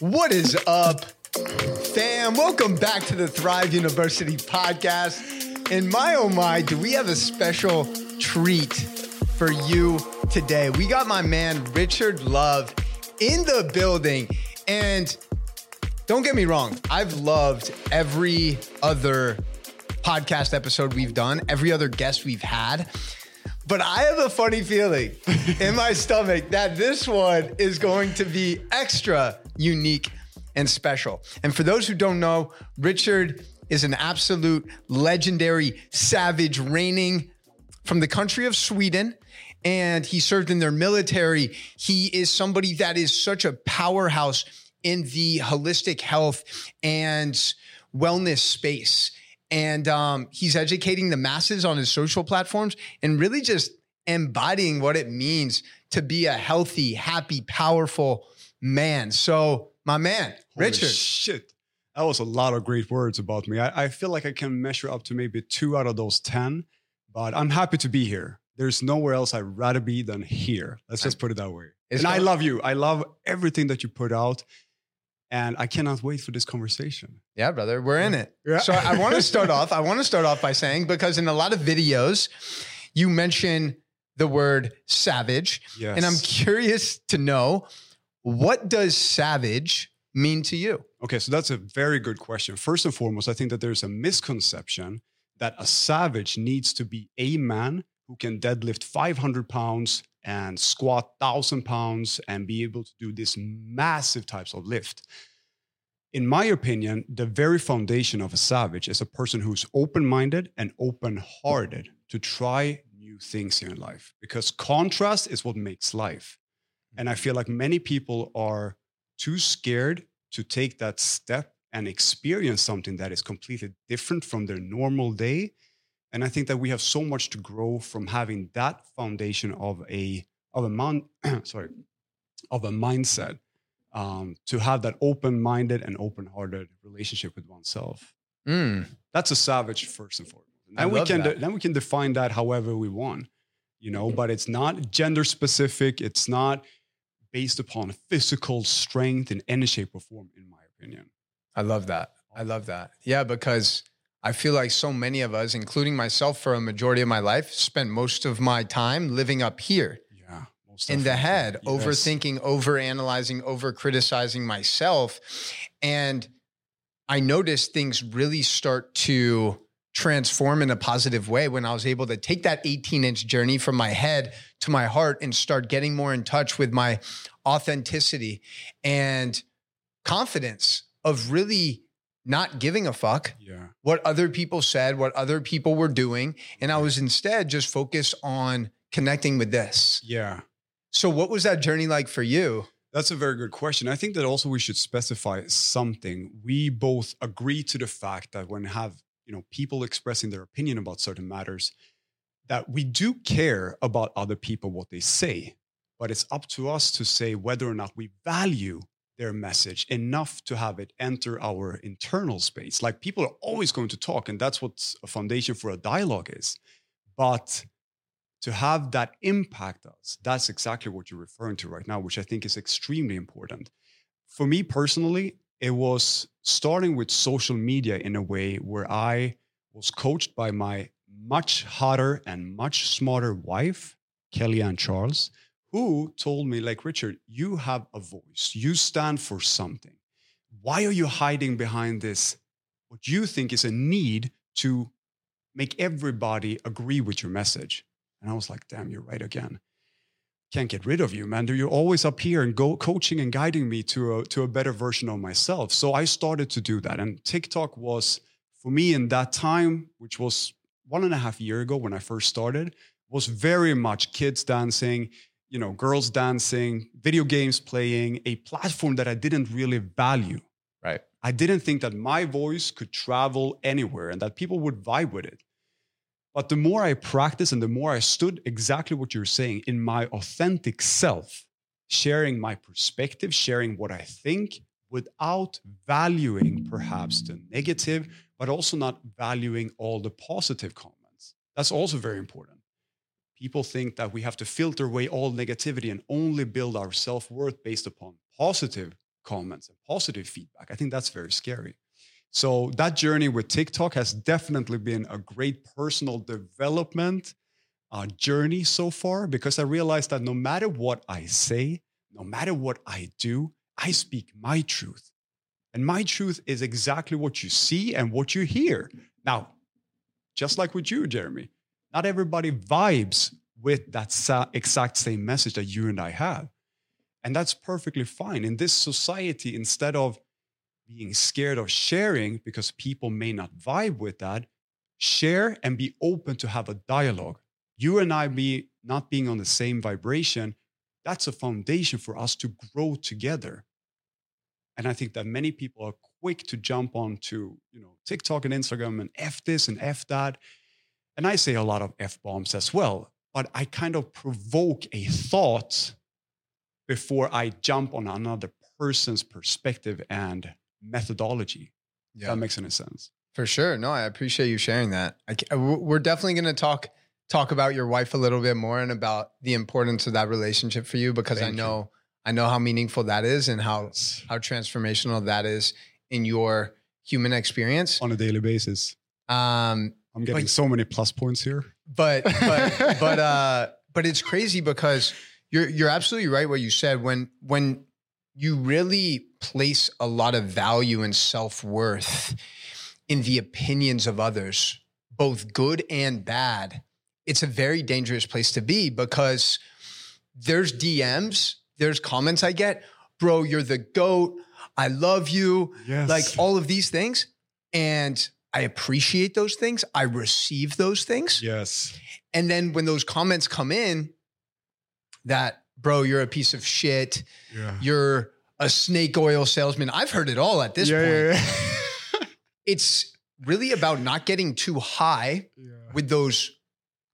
What is up, fam? Welcome back to the Thrive University podcast. And my oh my, do we have a special treat for you today? We got my man Richard Love in the building. And don't get me wrong, I've loved every other podcast episode we've done, every other guest we've had. But I have a funny feeling in my stomach that this one is going to be extra unique and special. And for those who don't know, Richard is an absolute legendary savage reigning from the country of Sweden. And he served in their military. He is somebody that is such a powerhouse in the holistic health and wellness space and um, he's educating the masses on his social platforms and really just embodying what it means to be a healthy, happy, powerful man. So, my man, Holy Richard. Shit. That was a lot of great words about me. I, I feel like I can measure up to maybe two out of those 10, but I'm happy to be here. There's nowhere else I'd rather be than here. Let's just put it that way. It's and I love you. I love everything that you put out. And I cannot wait for this conversation. Yeah, brother, we're in it. Yeah. So I want to start off. I want to start off by saying because in a lot of videos, you mention the word savage, Yes. and I'm curious to know what does savage mean to you? Okay, so that's a very good question. First and foremost, I think that there's a misconception that a savage needs to be a man who can deadlift 500 pounds and squat 1,000 pounds and be able to do this massive types of lift. In my opinion, the very foundation of a savage is a person who's open minded and open hearted to try new things here in life because contrast is what makes life. And I feel like many people are too scared to take that step and experience something that is completely different from their normal day. And I think that we have so much to grow from having that foundation of a of a man, sorry, of a mindset um, to have that open-minded and open-hearted relationship with oneself. Mm, That's a savage first and foremost. And then we can that. then we can define that however we want, you know. But it's not gender specific. It's not based upon physical strength in any shape or form, in my opinion. I love that. I love that. Yeah, because I feel like so many of us, including myself for a majority of my life, spent most of my time living up here Yeah, most in the head, Yes. overthinking, over analyzing, over criticizing myself. And I noticed things really start to transform in a positive way when I was able to take that 18 inch journey from my head to my heart and start getting more in touch with my authenticity and confidence of really not giving a fuck Yeah, what other people said, what other people were doing. And I was instead just focused on connecting with this. yeah. So, what was that journey like for you? That's a very good question. I think that also we should specify something. We both agree to the fact that when have you know people expressing their opinion about certain matters, that we do care about other people what they say, but it's up to us to say whether or not we value their message enough to have it enter our internal space. Like people are always going to talk, and that's what a foundation for a dialogue is. But to have that impact us, that's exactly what you're referring to right now, which I think is extremely important. For me personally, it was starting with social media in a way where I was coached by my much hotter and much smarter wife, Kellyanne Charles, who told me, like, Richard, you have a voice, you stand for something. Why are you hiding behind this? What you think is a need to make everybody agree with your message. And I was like, damn, you're right again. Can't get rid of you, man. You're always up here and go coaching and guiding me to a, to a better version of myself. So I started to do that. And TikTok was, for me in that time, which was one and a half year ago when I first started, was very much kids dancing, you know, girls dancing, video games playing, a platform that I didn't really value. Right. I didn't think that my voice could travel anywhere and that people would vibe with it. But the more I practiced and the more I stood exactly what you're saying in my authentic self, sharing my perspective, sharing what I think without valuing perhaps the negative, but also not valuing all the positive comments. That's also very important. People think that we have to filter away all negativity and only build our self worth based upon positive comments and positive feedback. I think that's very scary. So that journey with TikTok has definitely been a great personal development uh, journey so far because I realized that no matter what I say, no matter what I do, I speak my truth. And my truth is exactly what you see and what you hear. Now, just like with you, Jeremy, not everybody vibes with that sa- exact same message that you and I have. And that's perfectly fine. In this society, instead of being scared of sharing because people may not vibe with that, share and be open to have a dialogue. You and I be not being on the same vibration, that's a foundation for us to grow together. And I think that many people are quick to jump onto, you know, TikTok and Instagram and F this and F that. And I say a lot of F bombs as well, but I kind of provoke a thought before I jump on another person's perspective and methodology. Yeah. That makes any sense. For sure. No, I appreciate you sharing that. I, we're definitely going to talk talk about your wife a little bit more and about the importance of that relationship for you because Thank I know you. I know how meaningful that is and how how transformational that is in your human experience on a daily basis. Um, I'm getting but, so many plus points here. But but but uh, but it's crazy because you're you're absolutely right what you said when when you really place a lot of value and self-worth in the opinions of others, both good and bad, it's a very dangerous place to be because there's DMs, there's comments I get, bro, you're the goat. I love you. Yes. Like all of these things. And I appreciate those things. I receive those things. Yes. And then when those comments come in that, bro, you're a piece of shit. Yeah. You're a snake oil salesman. I've heard it all at this yeah, point. Yeah, it's really about not getting too high with those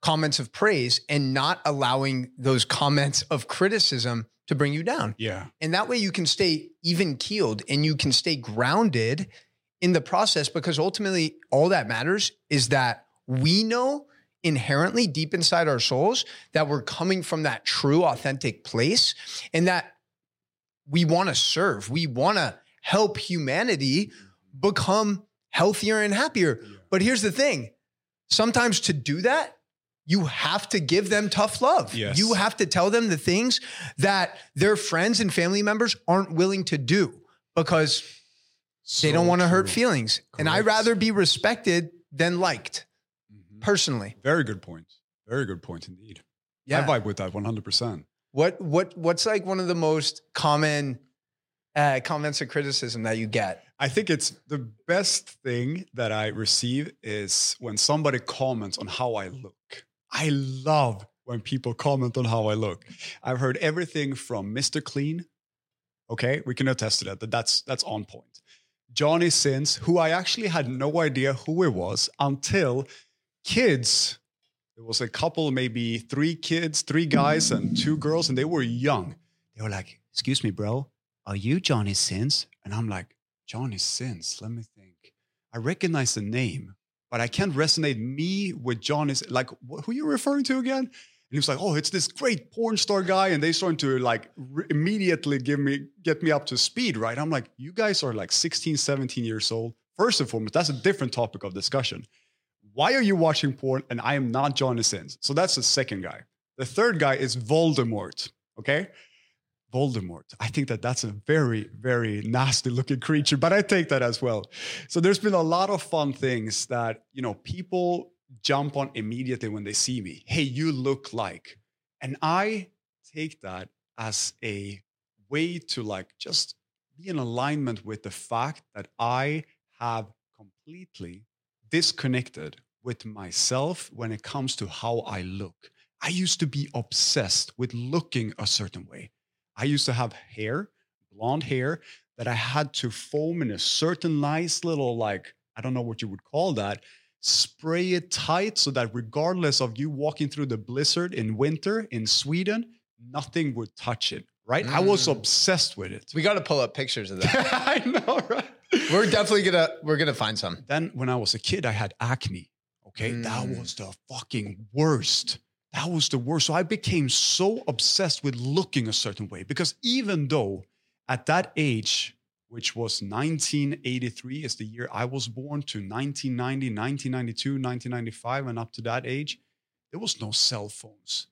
comments of praise and not allowing those comments of criticism to bring you down. Yeah. And that way you can stay even keeled and you can stay grounded in the process because ultimately all that matters is that we know inherently deep inside our souls that we're coming from that true authentic place and that we want to serve. We want to help humanity become healthier and happier. But here's the thing. Sometimes to do that, you have to give them tough love. Yes. You have to tell them the things that their friends and family members aren't willing to do because so they don't want to hurt feelings. Correct. And I'd rather be respected than liked. Personally. Very good points. Very good points indeed. Yeah. I vibe with that 100%. What, what, what's like one of the most common uh, comments or criticism that you get? I think it's the best thing that I receive is when somebody comments on how I look. I love when people comment on how I look. I've heard everything from Mr. Clean. Okay, we can attest to that. That that's that's on point. Johnny Sins, who I actually had no idea who it was until kids. There was a couple, maybe three kids, three guys and two girls, and they were young. They were like, "Excuse me, bro, are you Johnny Sins?" And I'm like, "Johnny Sins? Let me think. I recognize the name, but I can't resonate me with John is like who are you referring to again? And he was like, oh, it's this great porn star guy, and they started to like re- immediately give me get me up to speed, right? I'm like, you guys are like 16, 17 years old. First and foremost, that's a different topic of discussion. Why are you watching porn and I am not Johnny Sins? So that's the second guy. The third guy is Voldemort. Okay. Voldemort. I think that that's a very, very nasty looking creature, but I take that as well. So there's been a lot of fun things that, you know, people jump on immediately when they see me. Hey, you look like. And I take that as a way to like just be in alignment with the fact that I have completely disconnected with myself when it comes to how I look. I used to be obsessed with looking a certain way. I used to have hair, blonde hair, that I had to foam in a certain nice little, like, I don't know what you would call that, spray it tight so that regardless of you walking through the blizzard in winter in Sweden, nothing would touch it. Right? Mm. I was mm. obsessed with it. We got to pull up pictures of that. I know, right? We're definitely gonna we're gonna find some. Then when I was a kid, I had acne. Okay, mm. that was the fucking worst. That was the worst. So I became so obsessed with looking a certain way because even though at that age, which was 1983 is the year I was born to 1990, 1992, 1995, and up to that age, there was no cell phones.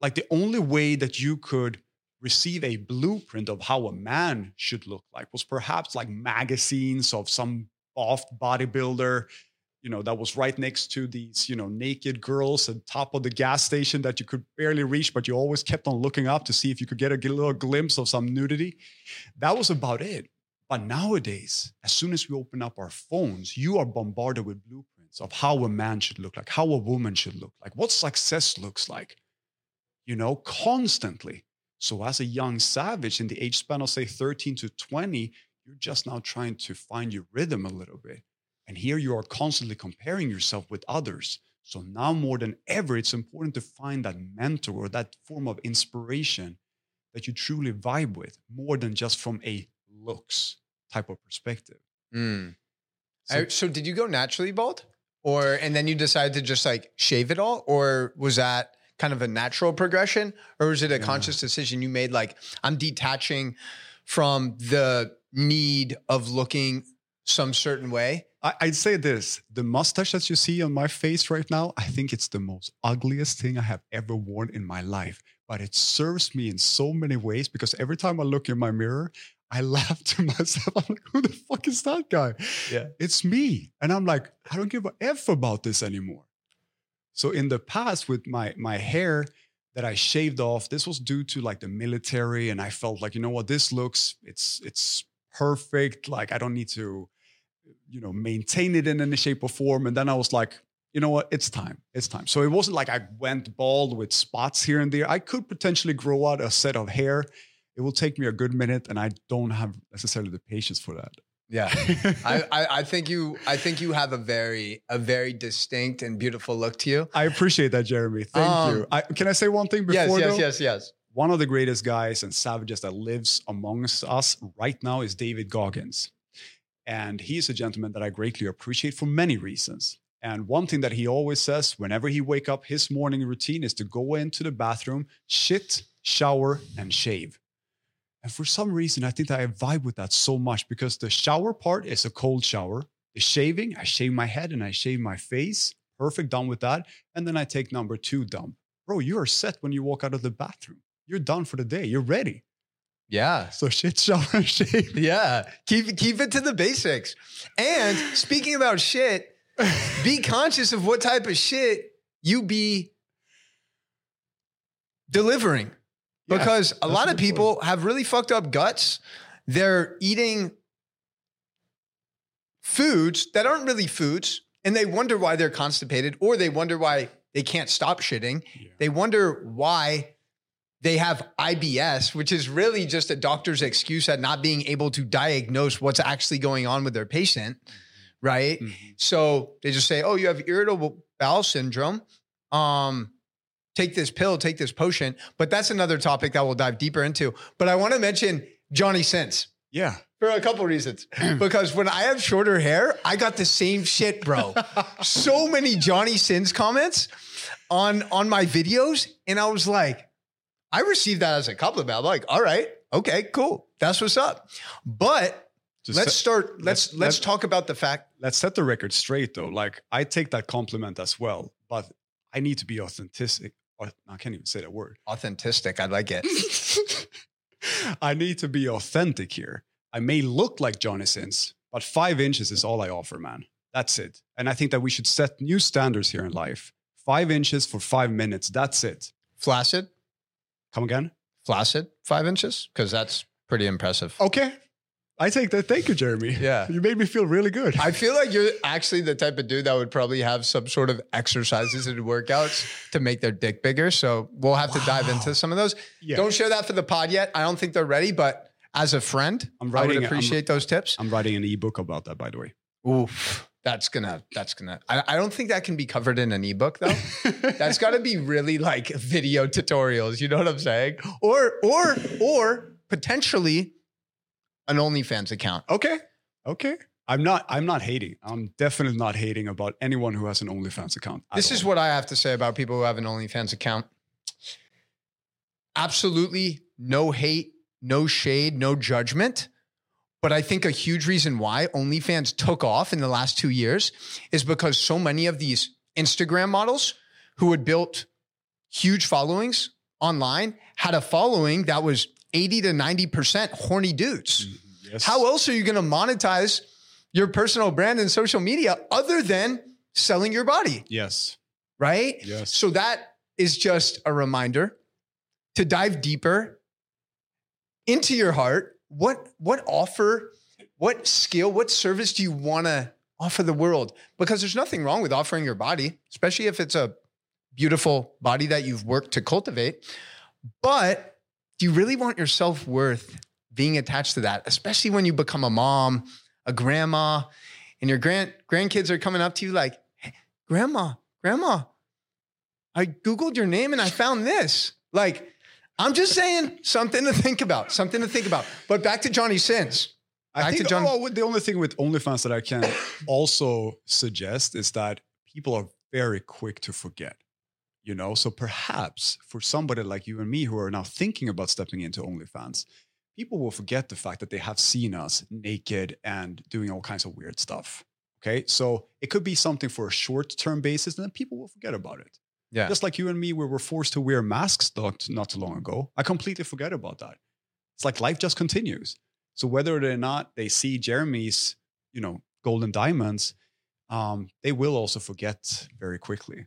Like the only way that you could receive a blueprint of how a man should look like was perhaps like magazines of some buff bodybuilder you know that was right next to these you know naked girls at top of the gas station that you could barely reach but you always kept on looking up to see if you could get a little glimpse of some nudity. That was about it. But nowadays as soon as we open up our phones you are bombarded with blueprints of how a man should look like how a woman should look like what success looks like you know constantly so as a young savage in the age span of say 13 to 20 you're just now trying to find your rhythm a little bit and here you are constantly comparing yourself with others. So now more than ever, it's important to find that mentor or that form of inspiration that you truly vibe with more than just from a looks type of perspective. Mm. So, I, so did you go naturally bald? Or and then you decided to just like shave it all? Or was that kind of a natural progression? Or is it a yeah. conscious decision you made like I'm detaching from the need of looking some certain way I, would say this the mustache that you see on my face right now, I think it's the most ugliest thing I have ever worn in my life. But it serves me in so many ways because every time I look in my mirror, I laugh to myself. I'm like, who the fuck is that guy? Yeah. It's me. And I'm like, I don't give a F about this anymore. So in the past, with my my hair that I shaved off, this was due to like the military. And I felt like, you know what, this looks, it's it's perfect. Like I don't need to you know, maintain it in any shape or form. And then I was like, you know what? It's time. It's time. So it wasn't like I went bald with spots here and there. I could potentially grow out a set of hair. It will take me a good minute, and I don't have necessarily the patience for that. Yeah, I, I, I, think you I think you have a very a very distinct and beautiful look to you. I appreciate that, Jeremy. Thank um, you. I, can I say one thing before? Yes, yes, though? yes, yes. One of the greatest guys and savages that lives amongst us right now is David Goggins. And he's a gentleman that I greatly appreciate for many reasons. And one thing that he always says whenever he wake up, his morning routine is to go into the bathroom, shit, shower, and shave. And for some reason, I think that I vibe with that so much because the shower part is a cold shower. The shaving, I shave my head and I shave my face. Perfect, done with that. And then I take number two dump. Bro, you are set when you walk out of the bathroom. You're done for the day. You're ready. Yeah. So shit, shower, shave. Yeah. Keep keep it to the basics. And speaking about shit, be conscious of what type of shit you be delivering. Yeah, because a lot of people point. have really fucked up guts. They're eating foods that aren't really foods and they wonder why they're constipated or they wonder why they can't stop shitting. Yeah. They wonder why they have IBS, which is really just a doctor's excuse at not being able to diagnose what's actually going on with their patient, right? Mm-hmm. So they just say, "Oh, you have irritable bowel syndrome. Um, take this pill, take this potion." But that's another topic that we'll dive deeper into. But I want to mention Johnny Sins. Yeah. For a couple reasons. because when I have shorter hair, I got the same shit, bro. so many Johnny Sins comments on on my videos and I was like, I received that as a compliment. I'm like, all right, okay, cool. That's what's up. But Just let's set, start. Let's let's, let's talk about the fact. Let's set the record straight, though. Like I take that compliment as well, but I need to be authentic. I can't even say that word. Authentic. I like it. I need to be authentic here. I may look like Johnny Sins, but five inches is all I offer, man. That's it. And I think that we should set new standards here in life. Five inches for five minutes. That's it. Flaccid. Come again? Flaccid, five inches, because that's pretty impressive. Okay. I take that. Thank you, Jeremy. Yeah. You made me feel really good. I feel like you're actually the type of dude that would probably have some sort of exercises and workouts to make their dick bigger. So we'll have wow. to dive into some of those. Yeah. Don't share that for the pod yet. I don't think they're ready, but as a friend, I'm writing, I would appreciate I'm, those tips. I'm writing an ebook about that, by the way. Oof that's gonna that's gonna I, I, don't think that can be covered in an ebook though that's got to be really like video tutorials you know what i'm saying or or or potentially an onlyfans account. Okay. Okay. I'm not i'm not hating. I'm definitely not hating about anyone who has an onlyfans account this is what i have to say about people who have an onlyfans account. Absolutely no hate no shade, no judgment. But I think a huge reason why OnlyFans took off in the last two years is because so many of these Instagram models who had built huge followings online had a following that was 80 to 90% horny dudes. Mm-hmm. Yes. How else are you going to monetize your personal brand and social media other than selling your body? Yes. Right? Yes. So that is just a reminder to dive deeper into your heart. What what offer, what skill, what service do you want to offer the world? Because there's nothing wrong with offering your body, especially if it's a beautiful body that you've worked to cultivate. But do you really want your self-worth being attached to that, especially when you become a mom, a grandma, and your grand grandkids are coming up to you like, hey, grandma, grandma, I Googled your name and I found this. Like, I'm just saying something to think about, something to think about. But back to Johnny Sins. I think John- oh, the only thing with OnlyFans that I can also suggest is that people are very quick to forget. You know, so perhaps for somebody like you and me who are now thinking about stepping into OnlyFans, people will forget the fact that they have seen us naked and doing all kinds of weird stuff. Okay, so it could be something for a short-term basis, and then people will forget about it. Yeah. Just like you and me, we were forced to wear masks not not too long ago. I completely forget about that. It's like life just continues. So whether or not they see Jeremy's, you know, golden diamonds, um, they will also forget very quickly.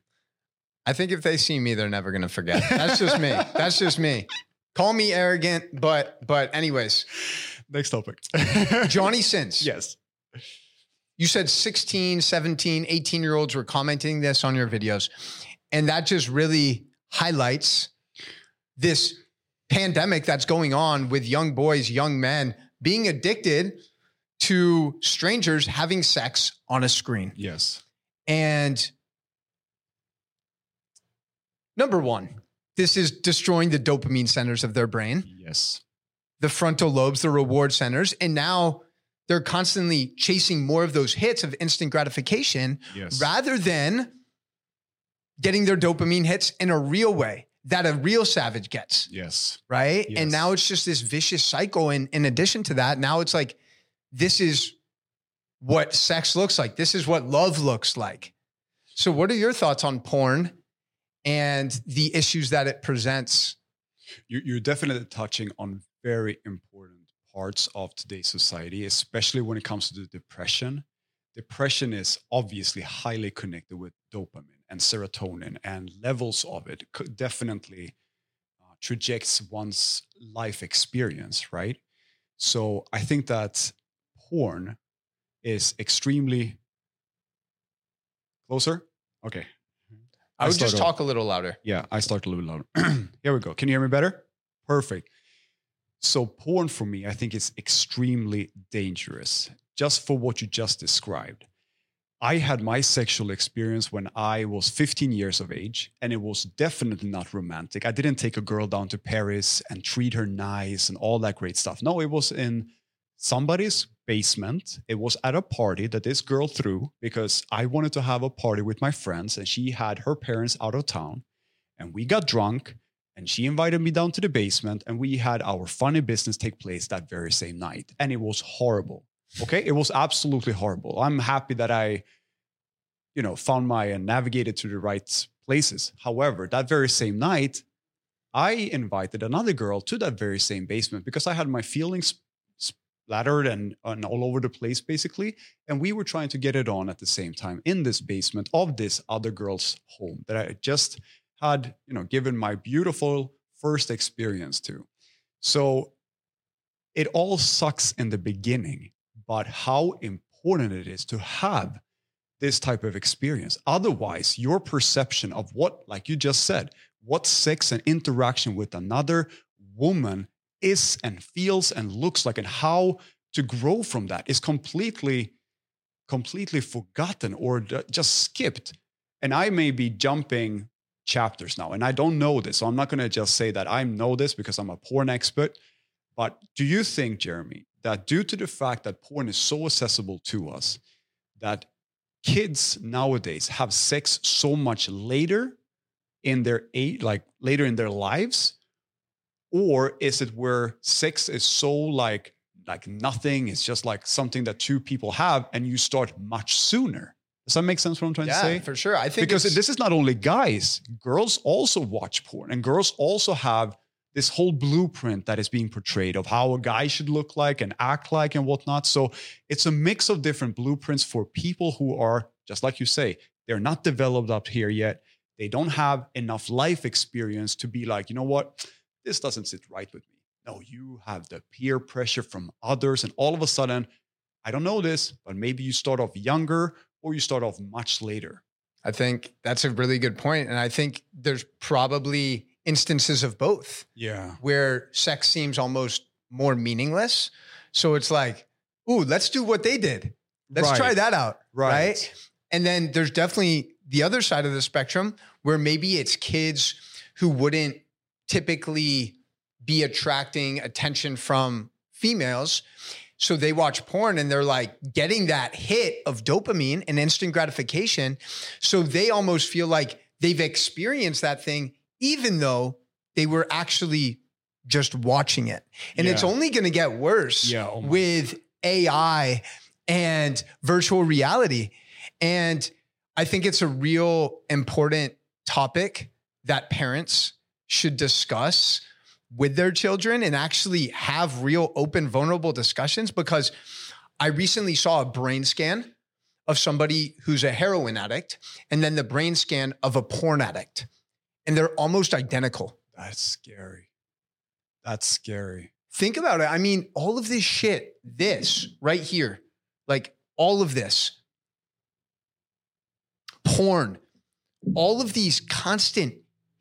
I think if they see me, they're never gonna forget. That's just me. That's just me. Call me arrogant, but but anyways, Next topic. Johnny Sins. yes. You said 16, 17, 18 year olds were commenting this on your videos. And that just really highlights this pandemic that's going on with young boys, young men being addicted to strangers having sex on a screen. Yes. And number one, this is destroying the dopamine centers of their brain, Yes. the frontal lobes, the reward centers. And now they're constantly chasing more of those hits of instant gratification Yes. rather than getting their dopamine hits in a real way that a real savage gets. yes. Right. Yes. And now it's just this vicious cycle. And in addition to that, now it's like, this is what sex looks like. This is what love looks like. So, what are your thoughts on porn and the issues that it presents? You- You're definitely touching on very important parts of today's society, especially when it comes to the depression. Depression is obviously highly connected with dopamine and serotonin, and levels of it definitely uh, trajects one's life experience, right? So I think that porn is extremely closer. Okay. I would just talk a little louder. Yeah, I start a little louder. Here we go. Can you hear me better? Perfect. So, porn for me, I think is extremely dangerous just for what you just described. I had my sexual experience when I was 15 years of age, and it was definitely not romantic. I didn't take a girl down to Paris and treat her nice and all that great stuff. No, it was in somebody's basement. It was at a party that this girl threw because I wanted to have a party with my friends, and she had her parents out of town. And we got drunk, and she invited me down to the basement, and we had our funny business take place that very same night. And it was horrible. Okay. It was absolutely horrible. I'm happy that I, you know, found my and navigated to the right places. However, that very same night, I invited another girl to that very same basement because I had my feelings splattered and, and all over the place, basically. And we were trying to get it on at the same time in this basement of this other girl's home that I just had, you know, given my beautiful first experience to. So it all sucks in the beginning, but how important it is to have this type of experience. Otherwise, your perception of what, like you just said, what sex and interaction with another woman is and feels and looks like and how to grow from that is completely completely forgotten or just skipped. And i may be jumping chapters now and i don't know this so i'm not going to just say that i know this because i'm a porn expert but do you think jeremy that due to the fact that porn is so accessible to us that kids nowadays have sex so much later in their age like later in their lives Or is it where sex is so like like nothing? It's just like something that two people have, and you start much sooner. Does that make sense? What I'm trying yeah, to say? for sure. I think because this is not only guys; girls also watch porn, and girls also have this whole blueprint that is being portrayed of how a guy should look like and act like and whatnot. So it's a mix of different blueprints for people who are just like you say, they're not developed up here yet. They don't have enough life experience to be like, you know what, this doesn't sit right with me. No, you have the peer pressure from others, and all of a sudden, I don't know this, but maybe you start off younger or you start off much later. I think that's a really good point, and I think there's probably instances of both Yeah. where sex seems almost more meaningless. So it's like, ooh, let's do what they did. Let's Right. try that out. Right. right? And then there's definitely the other side of the spectrum where maybe it's kids who wouldn't typically be attracting attention from females. So they watch porn and they're like getting that hit of dopamine and instant gratification. So they almost feel like they've experienced that thing, even though they were actually just watching it. And it's only going to get worse Yeah, oh with AI and virtual reality. And I think it's a real important topic that parents should discuss with their children and actually have real open vulnerable discussions because I recently saw a brain scan of somebody who's a heroin addict and then the brain scan of a porn addict and they're almost identical. That's scary. That's scary. Think about it. I mean, all of this shit, this right here, like all of this, porn, all of these constant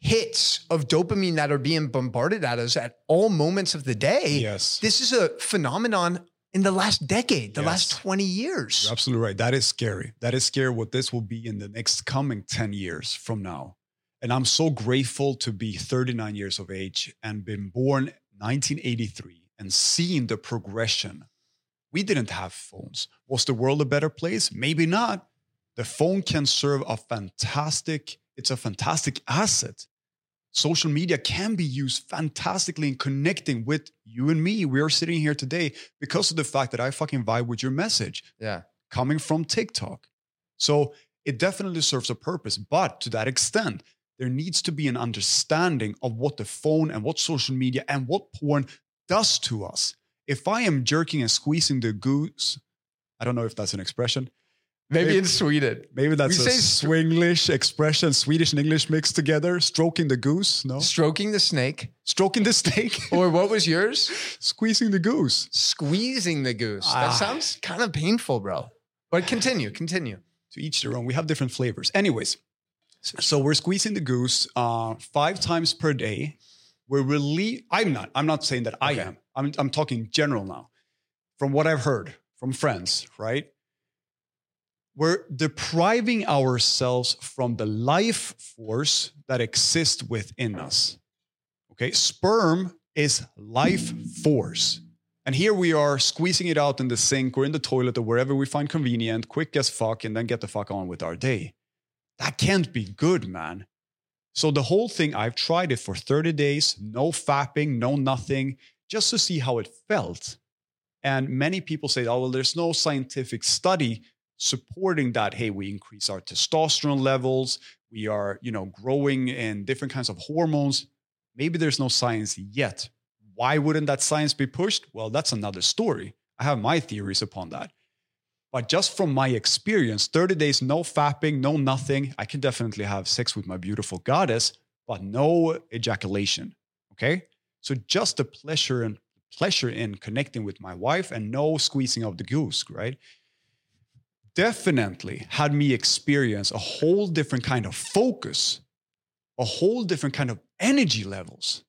hits of dopamine that are being bombarded at us at all moments of the day. Yes. This is a phenomenon in the last decade, the Yes. last 20 years. You're absolutely right. That is scary. That is scary what this will be in the next coming 10 years from now. And I'm so grateful to be 39 years of age and been born 1983 and seeing the progression. We didn't have phones. Was the world a better place? Maybe not. The phone can serve a fantastic, it's a fantastic asset. Social media can be used fantastically in connecting with you and me. We are sitting here today because of the fact that I fucking vibe with your message Yeah. coming from TikTok. So it definitely serves a purpose. But to that extent, there needs to be an understanding of what the phone and what social media and what porn does to us. If I am jerking and squeezing the goose, I don't know if that's an expression. Maybe Maybe- in Sweden. Maybe that's We a say Swinglish expression, Swedish and English mixed together. Stroking the goose, no? Stroking the snake. Stroking the snake. Or what was yours? squeezing the goose. Squeezing the goose. That Ah. sounds kind of painful, bro. But continue, continue. to each their own. We have different flavors. Anyways, so we're squeezing the goose uh, five times per day. We're really. I'm not. I'm not saying that I Okay. am. I'm. I'm talking general now. From what I've heard from friends, right? We're depriving ourselves from the life force that exists within us. Okay, sperm is life force. And here we are squeezing it out in the sink or in the toilet or wherever we find convenient, quick as fuck, and then get the fuck on with our day. That can't be good, man. So the whole thing, I've tried it for 30 days, no fapping, no nothing, just to see how it felt. And many people say, oh, well, there's no scientific study supporting that. Hey, we increase our testosterone levels. We are, you know, growing in different kinds of hormones. Maybe there's no science yet. Why wouldn't that science be pushed? Well, that's another story. I have my theories upon that. But just from my experience, 30 days, no fapping, no nothing. I can definitely have sex with my beautiful goddess, but no ejaculation. Okay. So just the pleasure and pleasure in connecting with my wife and no squeezing of the goose, right? Definitely had me experience a whole different kind of focus, a whole different kind of energy levels.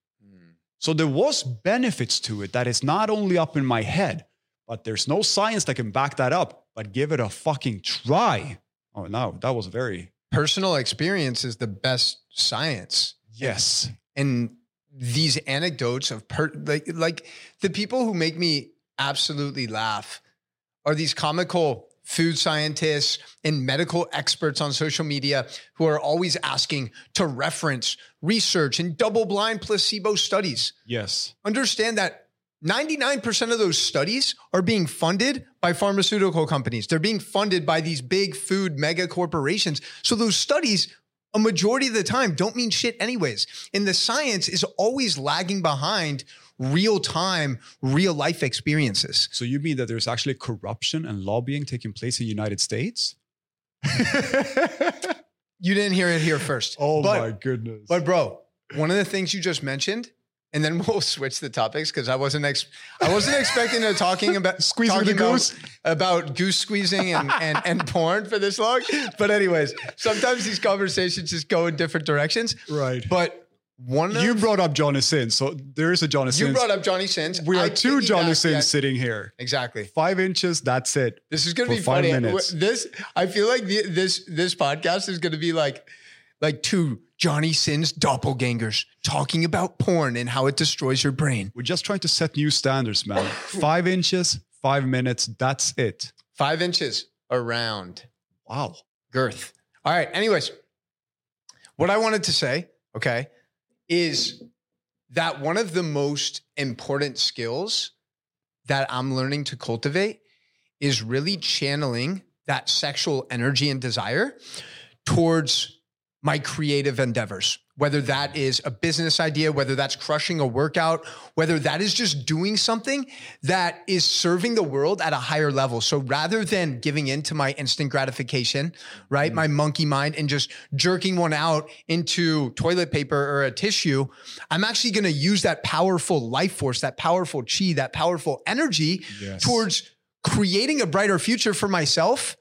So there was benefits to it that is not only up in my head, but there's no science that can back that up. But give it a fucking try. Oh no, that was very Personal experience is the best science. yes. and these anecdotes of per like like the people who make me absolutely laugh are these comical food scientists and medical experts on social media who are always asking to reference research and double blind placebo studies. Yes. Understand that 99% of those studies are being funded by pharmaceutical companies. They're being funded by these big food mega corporations. So those studies, a majority of the time, don't mean shit anyways. And the science is always lagging behind real time, real life experiences. So you mean that there's actually corruption and lobbying taking place in the United States? You didn't hear it here first. Oh But- my goodness. But bro, one of the things you just mentioned, and then we'll switch the topics because I wasn't ex- I wasn't expecting to talking about Squeezing talking about, goose? about goose squeezing and, and and porn for this long. But anyways, sometimes these conversations just go in different directions. right. But one of you brought up Johnny Sins. So there is a Johnny Sins. you brought up Johnny Sins. we are I two Johnny Sins sitting here. Exactly. Five inches, that's it. This is gonna be five funny. minutes. This I feel like the, this this podcast is gonna be like like two Johnny Sins doppelgangers talking about porn and how it destroys your brain. We're just trying to set new standards, man. five inches, five minutes, that's it. Five inches around Wow. girth. All right. Anyways, what I wanted to say, okay, is that one of the most important skills that I'm learning to cultivate is really channeling that sexual energy and desire towards my creative endeavors. Whether that is a business idea, whether that's crushing a workout, whether that is just doing something that is serving the world at a higher level. So rather than giving in to my instant gratification, right, mm. my monkey mind and just jerking one out into toilet paper or a tissue, I'm actually going to use that powerful life force, that powerful chi, that powerful energy Yes. towards creating a brighter future for myself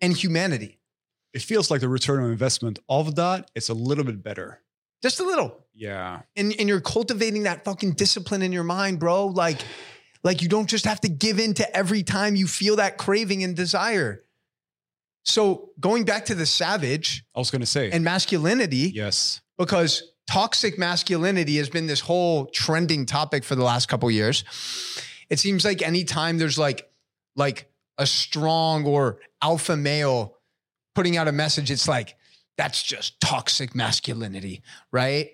and humanity. It feels like the return on investment of that is a little bit better. Just a little. Yeah. and, and you're cultivating that fucking discipline in your mind, bro. Like, like you don't just have to give in to every time you feel that craving and desire. So going back to the savage I was going to say. and masculinity, yes. because toxic masculinity has been this whole trending topic for the last couple years. It seems like anytime there's like, like a strong or alpha male putting out a message, it's like, that's just toxic masculinity, right?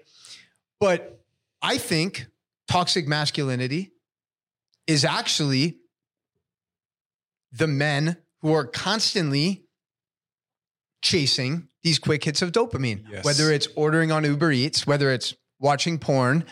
But I think toxic masculinity is actually the men who are constantly chasing these quick hits of dopamine, Yes. whether it's ordering on Uber Eats, whether it's watching porn,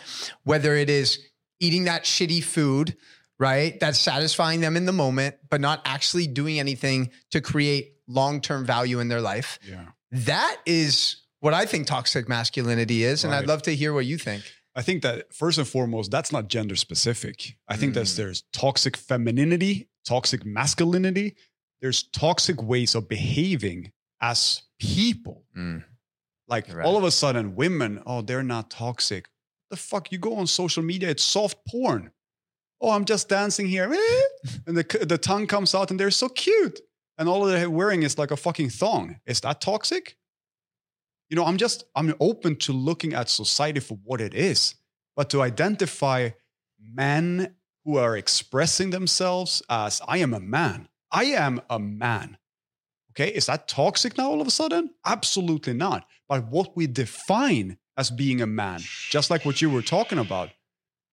whether it is eating that shitty food, right? That's satisfying them in the moment, but not actually doing anything to create long term value in their life. Yeah. That is what I think toxic masculinity is. And I'd love to hear what you think. I think that first and foremost, that's not gender specific. I think that Mm. there's toxic femininity, toxic masculinity. There's toxic ways of behaving as people. Like right. all of a sudden, women, oh, they're not toxic. The fuck? You go on social media, it's soft porn. Oh, I'm just dancing here. eh, And the, the tongue comes out and they're so cute. And all they're wearing is like a fucking thong. Is that toxic? You know, I'm just, I'm open to looking at society for what it is, but to identify men who are expressing themselves as I am a man. I am a man. Okay, is that toxic now all of a sudden? Absolutely not. But what we define as being a man, just like what you were talking about,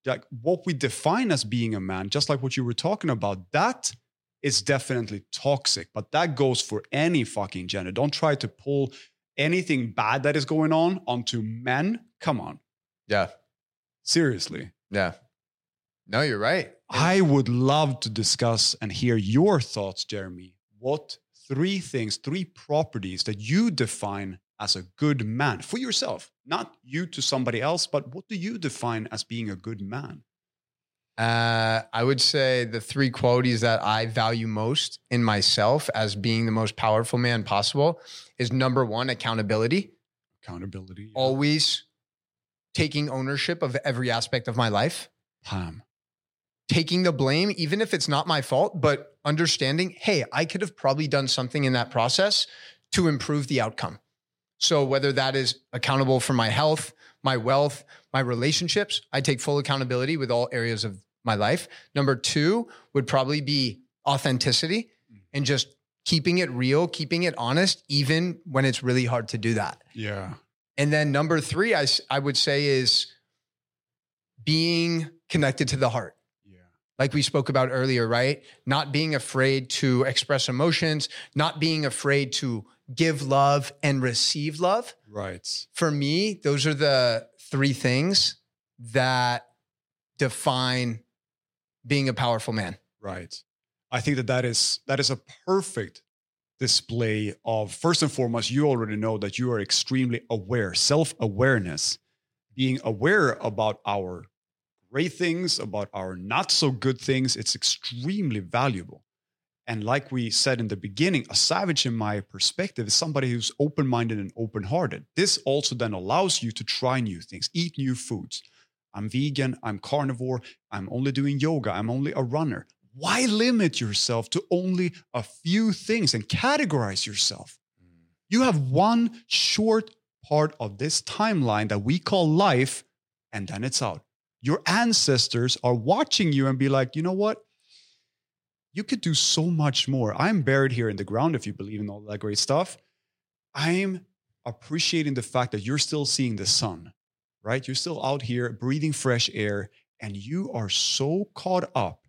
like what we define as being a man, just like what you were talking about, that is definitely toxic. But that goes for any fucking gender. Don't try to pull anything bad that is going on onto men. Come on, Yeah. seriously. Yeah. No, you're right. I would love to discuss and hear your thoughts, Jeremy. What three things, three properties that you define as a good man for yourself, not you to somebody else, but what do you define as being a good man? Uh, I would say the three qualities that I value most in myself as being the most powerful man possible is number one, accountability. Accountability. Always taking ownership of every aspect of my life, taking the blame, even if it's not my fault, but understanding, hey, I could have probably done something in that process to improve the outcome. So whether that is accountable for my health, my wealth, my relationships, I take full accountability with all areas of my life. Number two would probably be authenticity mm. and just keeping it real, keeping it honest, even when it's really hard to do that. Yeah. And then number three, I, I would say is being connected to the heart. Yeah. Like we spoke about earlier, right? Not being afraid to express emotions, not being afraid to give love and receive love. Right. For me, those are the three things that define being a powerful man. Right. I think that that is that is a perfect display of first and foremost you already know that you are extremely aware, self-awareness, being aware about our great things, about our not so good things, it's extremely valuable. And like we said in the beginning, a savage in my perspective is somebody who's open-minded and open-hearted. This also then allows you to try new things, eat new foods. I'm vegan, I'm carnivore, I'm only doing yoga, I'm only a runner. Why limit yourself to only a few things and categorize yourself? Mm. You have one short part of this timeline that we call life, and then it's out. Your ancestors are watching you and be like, you know what? You could do so much more. I'm buried here in the ground if you believe in all that great stuff. I'm appreciating the fact that you're still seeing the sun, right? You're still out here breathing fresh air, and you are so caught up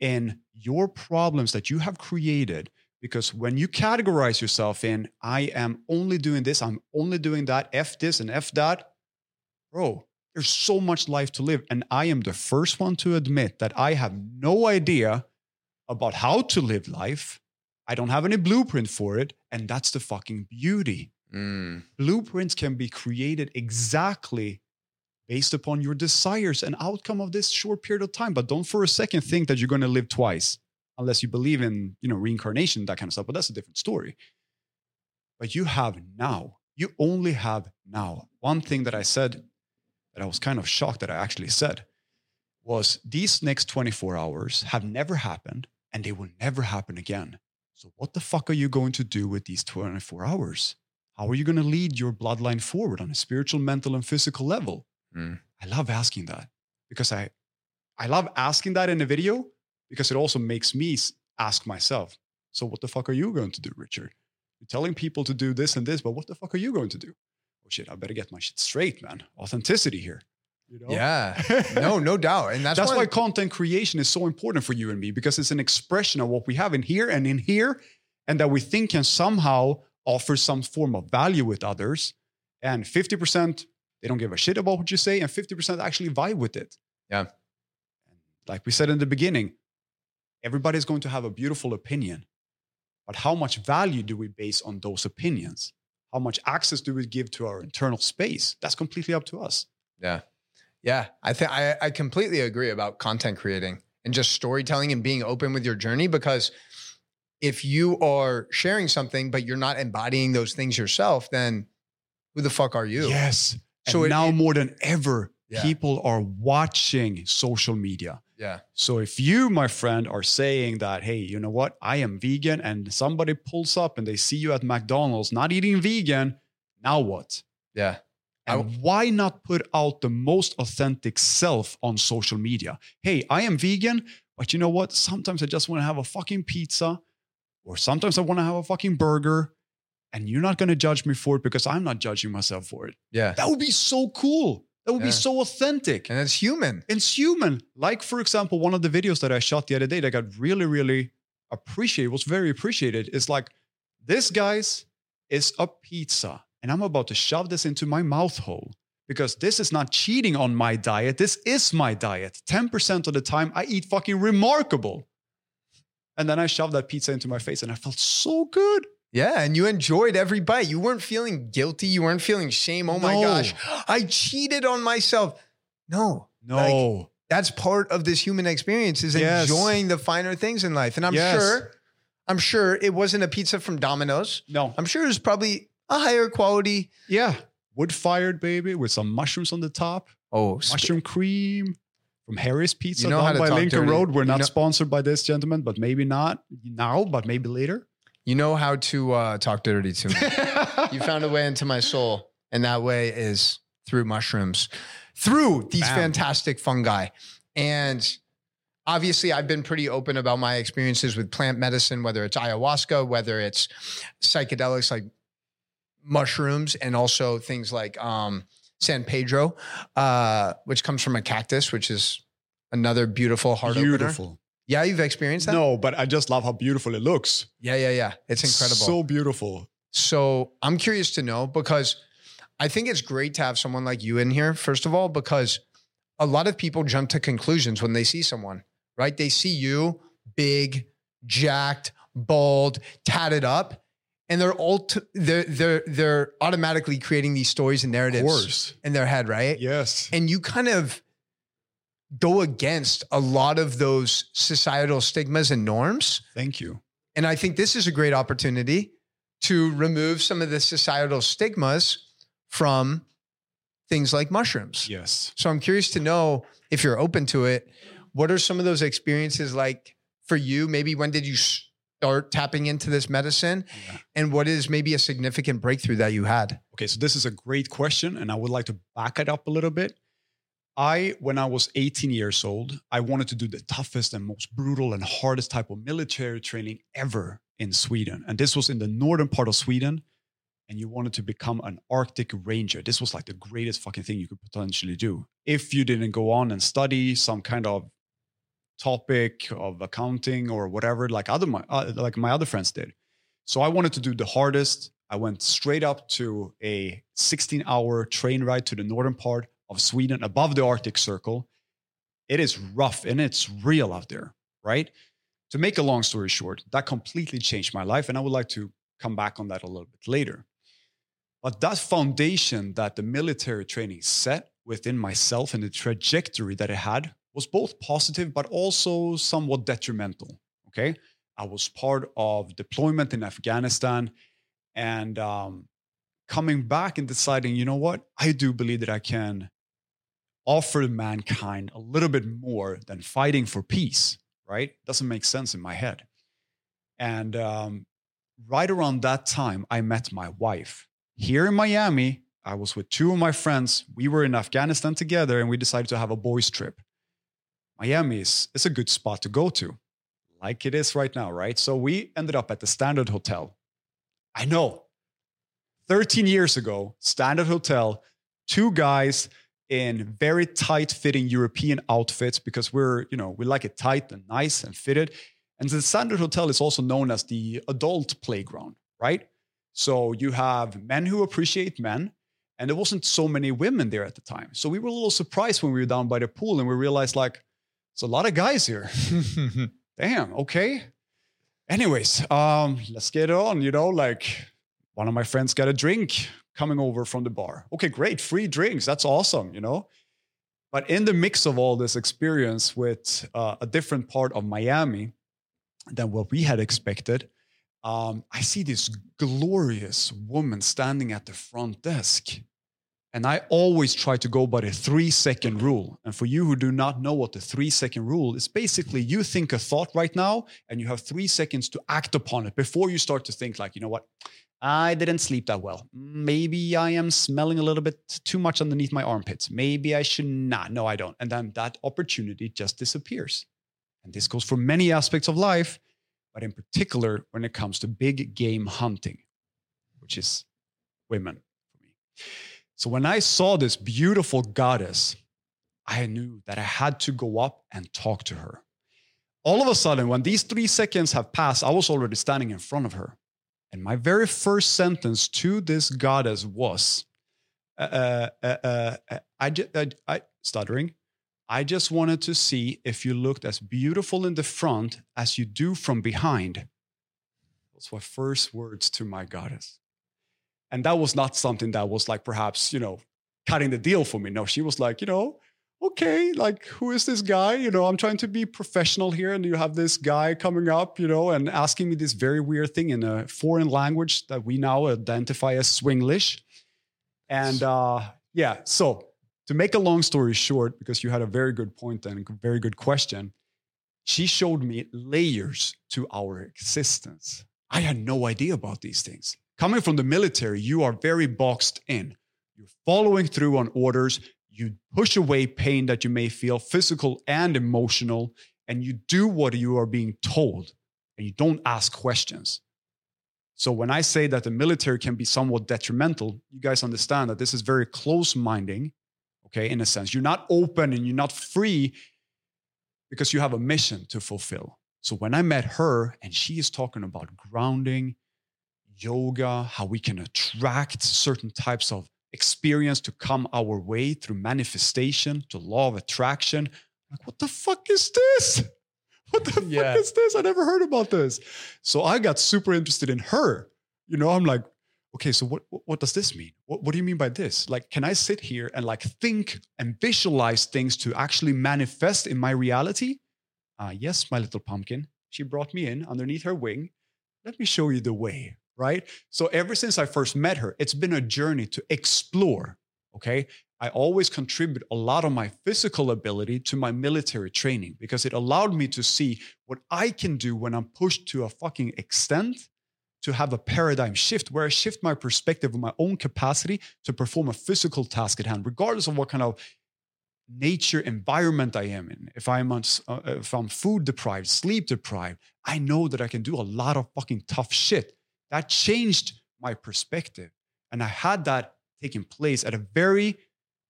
in your problems that you have created. Because when you categorize yourself in, I am only doing this, I'm only doing that, F this and F that, bro, there's so much life to live. And I am the first one to admit that I have no idea about how to live life. I don't have any blueprint for it. And that's the fucking beauty mm. blueprints can be created exactly based upon your desires and outcome of this short period of time but don't for a second think that you're going to live twice unless you believe in you know reincarnation that kind of stuff but that's a different story but you have now you only have now one thing that i said that i was kind of shocked that i actually said was these next 24 hours have never happened and they will never happen again so what the fuck are you going to do with these 24 hours how are you going to lead your bloodline forward on a spiritual, mental, and physical level? Mm. I love asking that because I, I love asking that in a video because it also makes me ask myself. So what the fuck are you going to do, Richard? You're telling people to do this and this, but what the fuck are you going to do? Oh shit! I better get my shit straight, man. Authenticity here. You know? Yeah. No, no doubt. And that's, That's, why, why content creation is so important for you and me because it's an expression of what we have in here and in here, and that we think can somehow offer some form of value with others. And 50%, they don't give a shit about what you say, and 50% actually vibe with it. Yeah. And like we said in the beginning, everybody's going to have a beautiful opinion. But how much value do we base on those opinions? How much access do we give to our internal space? That's completely up to us. Yeah. Yeah. I think I, I completely agree about content creating and just storytelling and being open with your journey because if you are sharing something, but you're not embodying those things yourself, then who the fuck are you? Yes. So So it- now it- more than ever, Yeah. people are watching social media. Yeah. So if you, my friend, are saying that, hey, you know what, I am vegan, and somebody pulls up and they see you at McDonald's not eating vegan, now what? Yeah. And why not put out the most authentic self on social media? Hey, I am vegan, but you know what? Sometimes I just want to have a fucking pizza, or sometimes I want to have a fucking burger, and you're not going to judge me for it because I'm not judging myself for it. Yeah. That would be so cool. That would Yeah. be so authentic. And it's human. It's human. Like, for example, one of the videos that I shot the other day that got really, really appreciated, was very appreciated, is like, this, guys, is a pizza. And I'm about to shove this into my mouth hole because this is not cheating on my diet. This is my diet. 10% of the time, I eat fucking remarkable. And then I shoved that pizza into my face and I felt so good. Yeah. And you enjoyed every bite. You weren't feeling guilty. You weren't feeling shame. Oh my gosh, I cheated on myself. No. No. that's part of this human experience is Yes. enjoying the finer things in life. And I'm Yes. sure, I'm sure it wasn't a pizza from Domino's. no. I'm sure it was probably a higher quality. Yeah. Wood fired, baby, with some mushrooms on the top. Oh, mushroom cream from Harris Pizza You know down by Lincoln dirty. Road. We're You not know- sponsored by this gentleman, but maybe not now, but maybe later. you know how to uh, talk dirty to me. you found a way into my soul, and that way is through mushrooms, through these Bam. fantastic fungi. And obviously I've been pretty open about my experiences with plant medicine, whether it's ayahuasca, whether it's psychedelics like mushrooms, and also things like um, San Pedro, uh, which comes from a cactus, which is another beautiful heart opener. beautiful. Yeah, you've experienced that. No, but I just love how beautiful it looks. Yeah, yeah, yeah. It's incredible. So beautiful. So I'm curious to know because I think it's great to have someone like you in here, first of all, because a lot of people jump to conclusions when they see someone, right? They see you big, jacked, bald, tatted up, and they're all they're they're they're automatically creating these stories and narratives in their head, right? Yes. And you kind of go against a lot of those societal stigmas and norms. Thank you. And I think this is a great opportunity to remove some of the societal stigmas from things like mushrooms. Yes. So I'm curious to know if you're open to it. What are some of those experiences like for you? Maybe when did you start tapping into this medicine? Yeah. And what is maybe a significant breakthrough that you had? Okay, so this is a great question. And I would like to back it up a little bit. I, when I was 18 years old, I wanted to do the toughest and most brutal and hardest type of military training ever in Sweden. And this was in the northern part of Sweden. And you wanted to become an Arctic Ranger. This was like the greatest fucking thing you could potentially do. If you didn't go on and study some kind of topic of accounting or whatever, like other my, uh, like my other friends did. So I wanted to do the hardest. I went straight up to a 16 hour train ride to the northern part of Sweden above the Arctic Circle. It is rough and it's real out there, right? To make a long story short, that completely changed my life. And I would like to come back on that a little bit later. But that foundation that the military training set within myself and the trajectory that it had was both positive, but also somewhat detrimental. Okay. I was part of deployment in Afghanistan and um, coming back and deciding, you know what? I do believe that I can offer mankind a little bit more than fighting for peace, right? Doesn't make sense in my head. And um, right around that time, I met my wife. Here in Miami, I was with two of my friends. We were in Afghanistan together and we decided to have a boys' trip. Miami is, is a good spot to go to, like it is right now, right? So we ended up at the Standard Hotel. I know, 13 years ago, Standard Hotel, two guys in very tight fitting European outfits because we're, you know, we like it tight and nice and fitted. And the Standard Hotel is also known as the adult playground, right? So you have men who appreciate men, and there wasn't so many women there at the time. So we were a little surprised when we were down by the pool and we realized like, it's a lot of guys here. Damn, okay. Anyways, um, let's get on, you know, like one of my friends got a drink coming over from the bar. Okay, great, free drinks. That's awesome, you know. But in the mix of all this experience with uh, a different part of Miami than what we had expected, um, I see this glorious woman standing at the front desk. And I always try to go by the three second rule. And for you who do not know what the three second rule is, basically you think a thought right now and you have three seconds to act upon it before you start to think, like, you know what? I didn't sleep that well. Maybe I am smelling a little bit too much underneath my armpits. Maybe I should not. No, I don't. And then that opportunity just disappears. And this goes for many aspects of life, but in particular when it comes to big game hunting, which is women for me. So when I saw this beautiful goddess, I knew that I had to go up and talk to her. All of a sudden, when these three seconds have passed, I was already standing in front of her. And my very first sentence to this goddess was, uh, uh, uh, uh I, I, I, stuttering, I just wanted to see if you looked as beautiful in the front as you do from behind. Those were first words to my goddess. And that was not something that was like perhaps, you know, cutting the deal for me. No, she was like, you know, okay, like who is this guy? You know, I'm trying to be professional here, and you have this guy coming up, you know, and asking me this very weird thing in a foreign language that we now identify as Swinglish. And uh, yeah, so to make a long story short, because you had a very good point and a very good question, she showed me layers to our existence. I had no idea about these things. Coming from the military, you are very boxed in. You're following through on orders you push away pain that you may feel, physical and emotional, and you do what you are being told and you don't ask questions. So when I say that the military can be somewhat detrimental, you guys understand that this is very close minding, okay, in a sense. You're not open and you're not free because you have a mission to fulfill. So when I met her and she is talking about grounding, yoga, how we can attract certain types of experience to come our way through manifestation, to law of attraction, like, what the fuck is this? What the yeah. fuck is this? I never heard about this. So I got super interested in her. You know, I'm like, okay, so what what does this mean? What, what do you mean by this? Like, can I sit here and like think and visualize things to actually manifest in my reality? Uh, yes, my little pumpkin. She brought me in underneath her wing. Let me show you the way, right? So ever since I first met her, it's been a journey to explore. Okay. I always contribute a lot of my physical ability to my military training because it allowed me to see what I can do when I'm pushed to a fucking extent to have a paradigm shift where I shift my perspective of my own capacity to perform a physical task at hand, regardless of what kind of nature environment I am in. If I'm on, uh, if I'm food deprived, sleep deprived, I know that I can do a lot of fucking tough shit. That changed my perspective, and I had that taking place at a very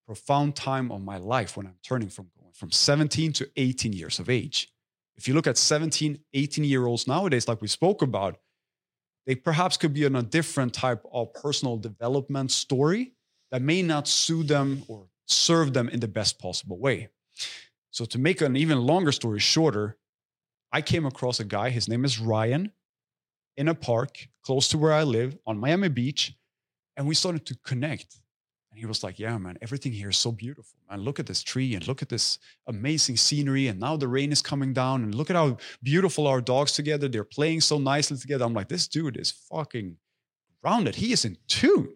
profound time of my life when I'm turning from going from 17 to 18 years of age. If you look at 17, 18 year olds nowadays, like we spoke about, they perhaps could be in a different type of personal development story that may not suit them or serve them in the best possible way. So, to make an even longer story shorter, I came across a guy, his name is Ryan, in a park close to where I live on Miami Beach, and we started to connect. And he was like, Yeah, man, everything here is so beautiful. Man, look at this tree and look at this amazing scenery. And now the rain is coming down. And look at how beautiful our dogs together. They're playing so nicely together. I'm like, This dude is fucking grounded. He is in tune.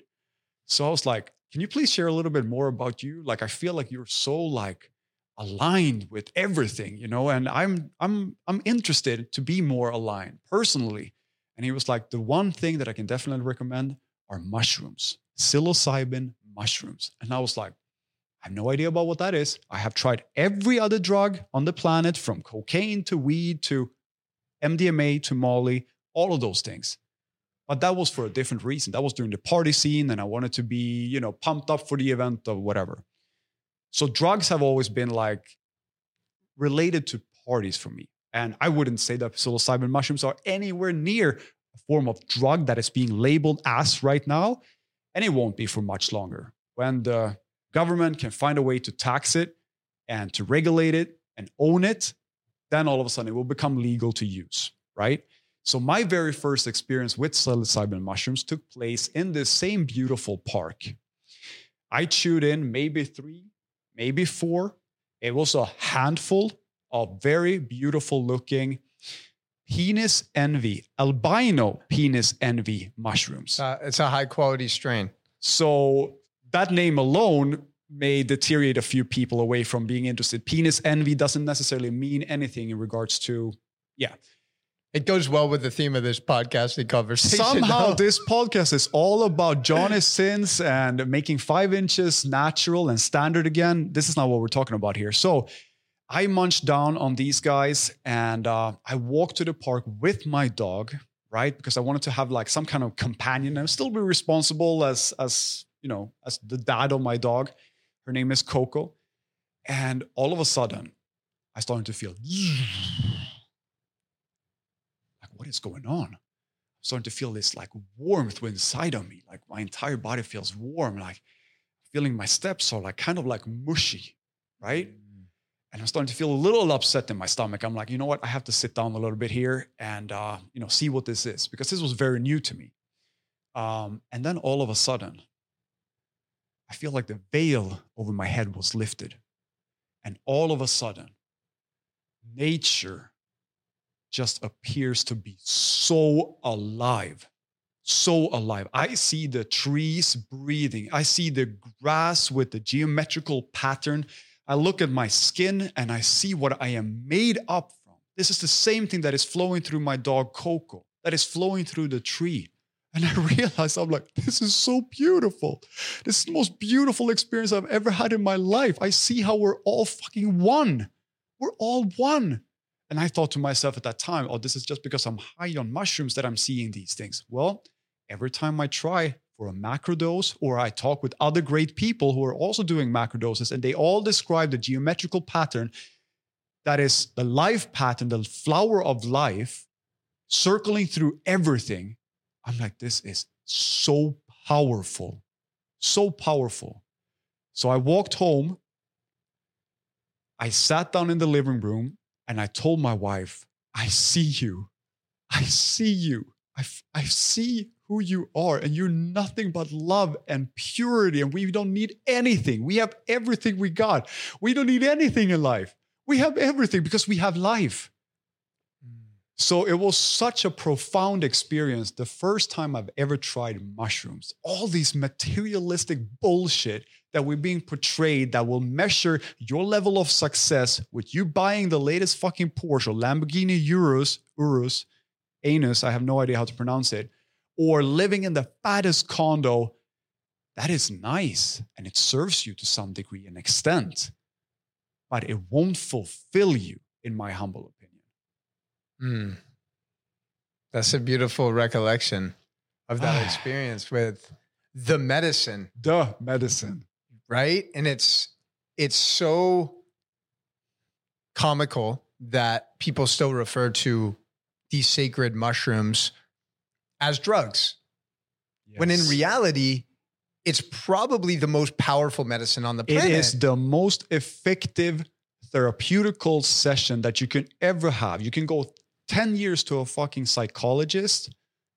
So I was like, Can you please share a little bit more about you? Like, I feel like you're so like aligned with everything, you know, and I'm I'm I'm interested to be more aligned personally. And he was like, the one thing that I can definitely recommend are mushrooms, psilocybin mushrooms. And I was like, I have no idea about what that is. I have tried every other drug on the planet from cocaine to weed to MDMA to Molly, all of those things. But that was for a different reason. That was during the party scene and I wanted to be, you know, pumped up for the event or whatever. So drugs have always been like related to parties for me. And I wouldn't say that psilocybin mushrooms are anywhere near a form of drug that is being labeled as right now and it won't be for much longer. When the government can find a way to tax it and to regulate it and own it, then all of a sudden it will become legal to use, right? So my very first experience with psilocybin mushrooms took place in this same beautiful park. I chewed in maybe three, maybe four. It was a handful of very beautiful looking penis envy, albino penis envy mushrooms. Uh, it's a high quality strain. So that name alone may deteriorate a few people away from being interested. Penis envy doesn't necessarily mean anything in regards to, yeah. It goes well with the theme of this podcasting conversation. Somehow, this podcast is all about Johnny's sins and making five inches natural and standard again. This is not what we're talking about here. So, I munched down on these guys and uh, I walked to the park with my dog, right? Because I wanted to have like some kind of companion and still be responsible as, as, you know, as the dad of my dog. Her name is Coco. And all of a sudden, I started to feel like, what is going on? I'm starting to feel this like warmth inside of me. Like my entire body feels warm. Like feeling my steps are like kind of like mushy, right? And I'm starting to feel a little upset in my stomach. I'm like, you know what? I have to sit down a little bit here and uh, you know see what this is because this was very new to me. Um, and then all of a sudden, I feel like the veil over my head was lifted, and all of a sudden, nature just appears to be so alive. So alive. I see the trees breathing. I see the grass with the geometrical pattern I look at my skin and I see what I am made up from. This is the same thing that is flowing through my dog Coco, that is flowing through the tree. And I realize I'm like, this is so beautiful. This is the most beautiful experience I've ever had in my life. I see how we're all fucking one. We're all one. And I thought to myself at that time, oh, this is just because I'm high on mushrooms that I'm seeing these things. Well, every time I try for a macro dose or I talk with other great people who are also doing macro doses and they all describe the geometrical pattern that is the life pattern, the flower of life circling through everything. I'm like, this is so powerful, so powerful. So I walked home. I sat down in the living room and I told my wife, I see you. I see you. I, I see who you are, and you're nothing but love and purity. And we don't need anything. We have everything we got. We don't need anything in life. We have everything because we have life. So it was such a profound experience. The first time I've ever tried mushrooms, all these materialistic bullshit that we're being portrayed that will measure your level of success with you buying the latest fucking Porsche or Lamborghini Urus, Urus, Anus, I have no idea how to pronounce it, or living in the fattest condo. That is nice and it serves you to some degree and extent, but it won't fulfill you, in my humble opinion. Mm. That's a beautiful recollection of that experience with the medicine. The medicine. Right? And it's it's so comical that people still refer to these sacred mushrooms as drugs. Yes. When in reality, it's probably the most powerful medicine on the planet. It is the most effective therapeutical session that you can ever have. You can go 10 years to a fucking psychologist,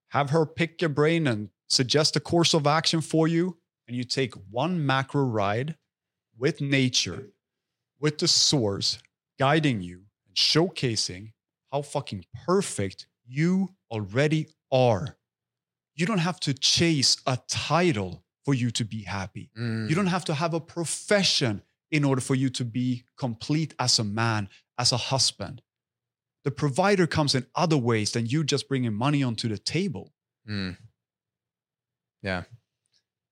have her pick your brain and suggest a course of action for you, and you take one macro ride with nature, with the source guiding you and showcasing how fucking perfect you already are. You don't have to chase a title for you to be happy. Mm. You don't have to have a profession in order for you to be complete as a man, as a husband the provider comes in other ways than you just bringing money onto the table. Mm. Yeah.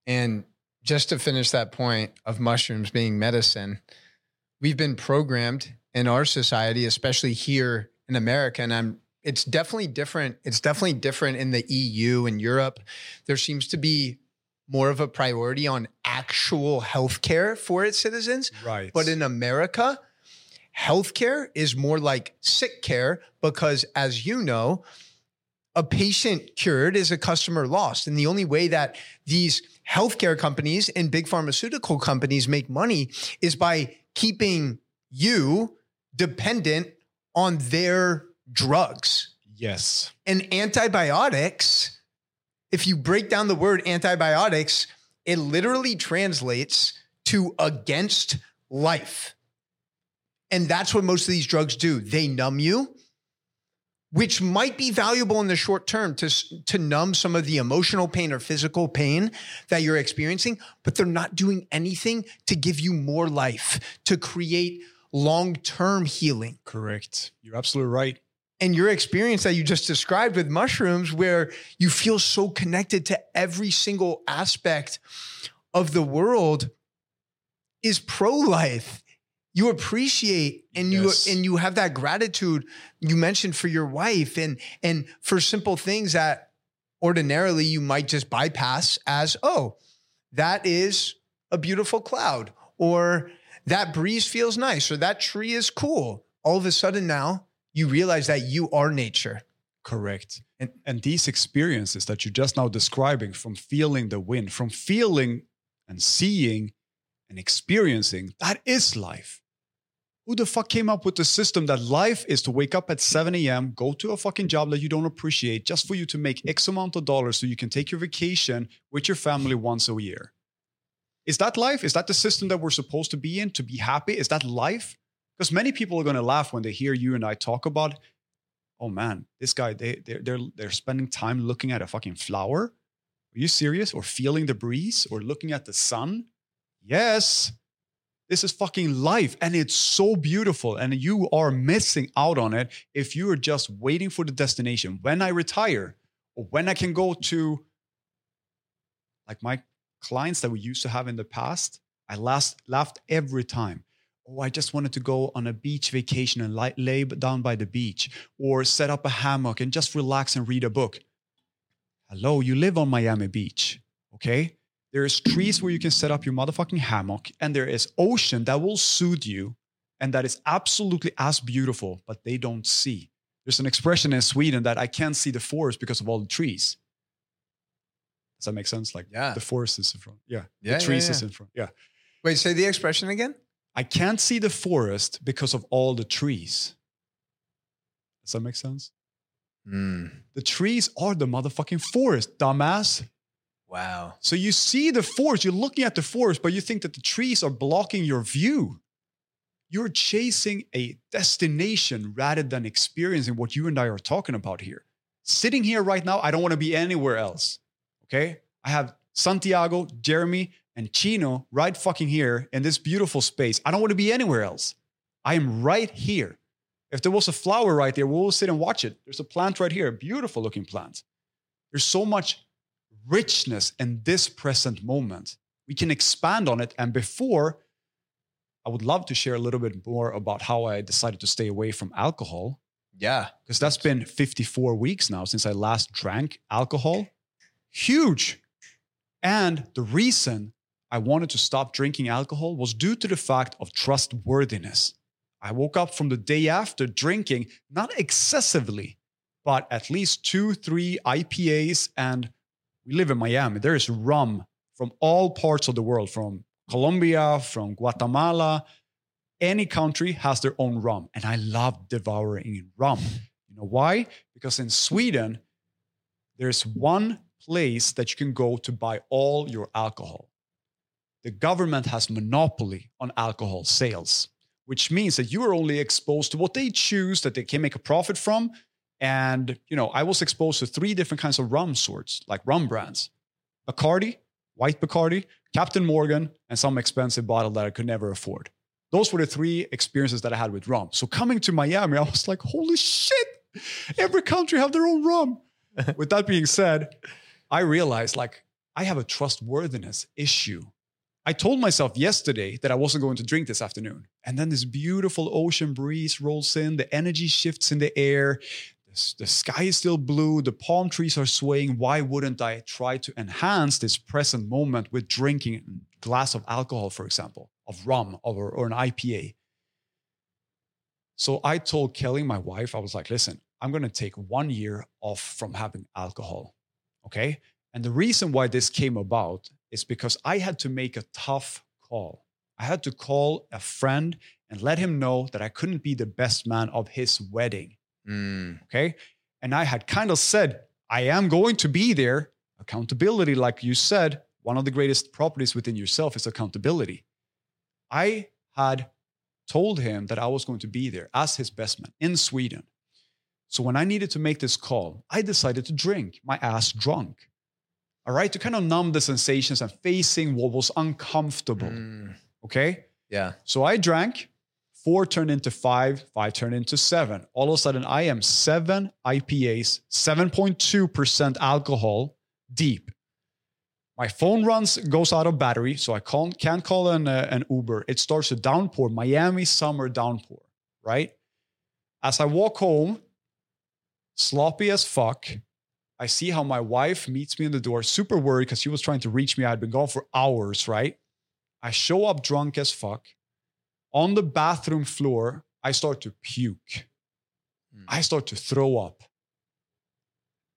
And just to finish that point of mushrooms being medicine, we've been programmed in our society, especially here in America, and I'm it's definitely different. It's definitely different in the EU and Europe. There seems to be more of a priority on actual healthcare for its citizens. Right. But in America, Healthcare is more like sick care because, as you know, a patient cured is a customer lost. And the only way that these healthcare companies and big pharmaceutical companies make money is by keeping you dependent on their drugs. Yes. And antibiotics, if you break down the word antibiotics, it literally translates to against life. And that's what most of these drugs do. They numb you, which might be valuable in the short term to, to numb some of the emotional pain or physical pain that you're experiencing, but they're not doing anything to give you more life, to create long term healing. Correct. You're absolutely right. And your experience that you just described with mushrooms, where you feel so connected to every single aspect of the world, is pro life you appreciate and yes. you and you have that gratitude you mentioned for your wife and and for simple things that ordinarily you might just bypass as oh that is a beautiful cloud or that breeze feels nice or that tree is cool all of a sudden now you realize that you are nature correct and, and these experiences that you're just now describing from feeling the wind from feeling and seeing and experiencing, that is life. Who the fuck came up with the system that life is to wake up at 7 a.m., go to a fucking job that you don't appreciate just for you to make X amount of dollars so you can take your vacation with your family once a year? Is that life? Is that the system that we're supposed to be in to be happy? Is that life? Because many people are going to laugh when they hear you and I talk about, oh man, this guy, they, they're, they're, they're spending time looking at a fucking flower. Are you serious? Or feeling the breeze or looking at the sun? Yes, this is fucking life and it's so beautiful. And you are missing out on it if you are just waiting for the destination. When I retire or when I can go to, like my clients that we used to have in the past, I last laughed every time. Oh, I just wanted to go on a beach vacation and lay, lay down by the beach or set up a hammock and just relax and read a book. Hello, you live on Miami Beach, okay? There's trees where you can set up your motherfucking hammock, and there is ocean that will soothe you and that is absolutely as beautiful, but they don't see. There's an expression in Sweden that I can't see the forest because of all the trees. Does that make sense? Like Yeah. the forest is in front. Yeah. Yeah, the yeah, trees yeah. is in front. Yeah. Wait, say the expression again. I can't see the forest because of all the trees. Does that make sense? Hmm. The trees are the motherfucking forest, dumbass. Wow. So you see the forest, you're looking at the forest, but you think that the trees are blocking your view. You're chasing a destination rather than experiencing what you and I are talking about here. Sitting here right now, I don't want to be anywhere else. Okay? I have Santiago, Jeremy, and Chino right fucking here in this beautiful space. I don't want to be anywhere else. I am right here. If there was a flower right there, we'll sit and watch it. There's a plant right here, a beautiful looking plant. There's so much richness in this present moment. We can expand on it. And before, I would love to share a little bit more about how I decided to stay away from alcohol, Yeah. because that's been 54 weeks now since I last drank alcohol. Huge. And the reason I wanted to stop drinking alcohol was due to the fact of trustworthiness. I woke up from the day after drinking, not excessively, but at least two, three IPAs. And we live in Miami. There is rum from all parts of the world, from Colombia, from Guatemala. Any country has their own rum. And I love devouring rum. You know why? Because in Sweden, there's one place that you can go to buy all your alcohol. The government has monopoly on alcohol sales, which means that you are only exposed to what they choose that they can make a profit from. And you know, I was exposed to three different kinds of rum sorts, like rum brands: Bacardi, White Bacardi, Captain Morgan, and some expensive bottle that I could never afford. Those were the three experiences that I had with rum. So coming to Miami, I was like, holy shit, every country have their own rum. with that being said, I realized like I have a trustworthiness issue. I told myself yesterday that I wasn't going to drink this afternoon. And then this beautiful ocean breeze rolls in, the energy shifts in the air, the, sky is still blue, the palm trees are swaying. Why wouldn't I try to enhance this present moment with drinking a glass of alcohol, for example, of rum or, or an IPA? So I told Kelly, my wife, I was like, listen, I'm going to take one year off from having alcohol. Okay. And the reason why this came about is because I had to make a tough call. I had to call a friend and let him know that I couldn't be the best man of his wedding. Mm. Okay. And I had kind of said, I am going to be there. Accountability, like you said, one of the greatest properties within yourself is accountability. I had told him that I was going to be there as his best man in Sweden. So when I needed to make this call, I decided to drink my ass drunk. All right, to kind of numb the sensations and facing what was uncomfortable. Mm. Okay. Yeah. So I drank, four turned into five, five turned into seven. All of a sudden, I am seven IPAs, 7.2% alcohol deep. My phone runs, goes out of battery, so I can't, can't call an, uh, an Uber. It starts a downpour, Miami summer downpour, right? As I walk home, sloppy as fuck, I see how my wife meets me in the door, super worried because she was trying to reach me. I'd been gone for hours, right? I show up drunk as fuck. On the bathroom floor, I start to puke. Mm. I start to throw up.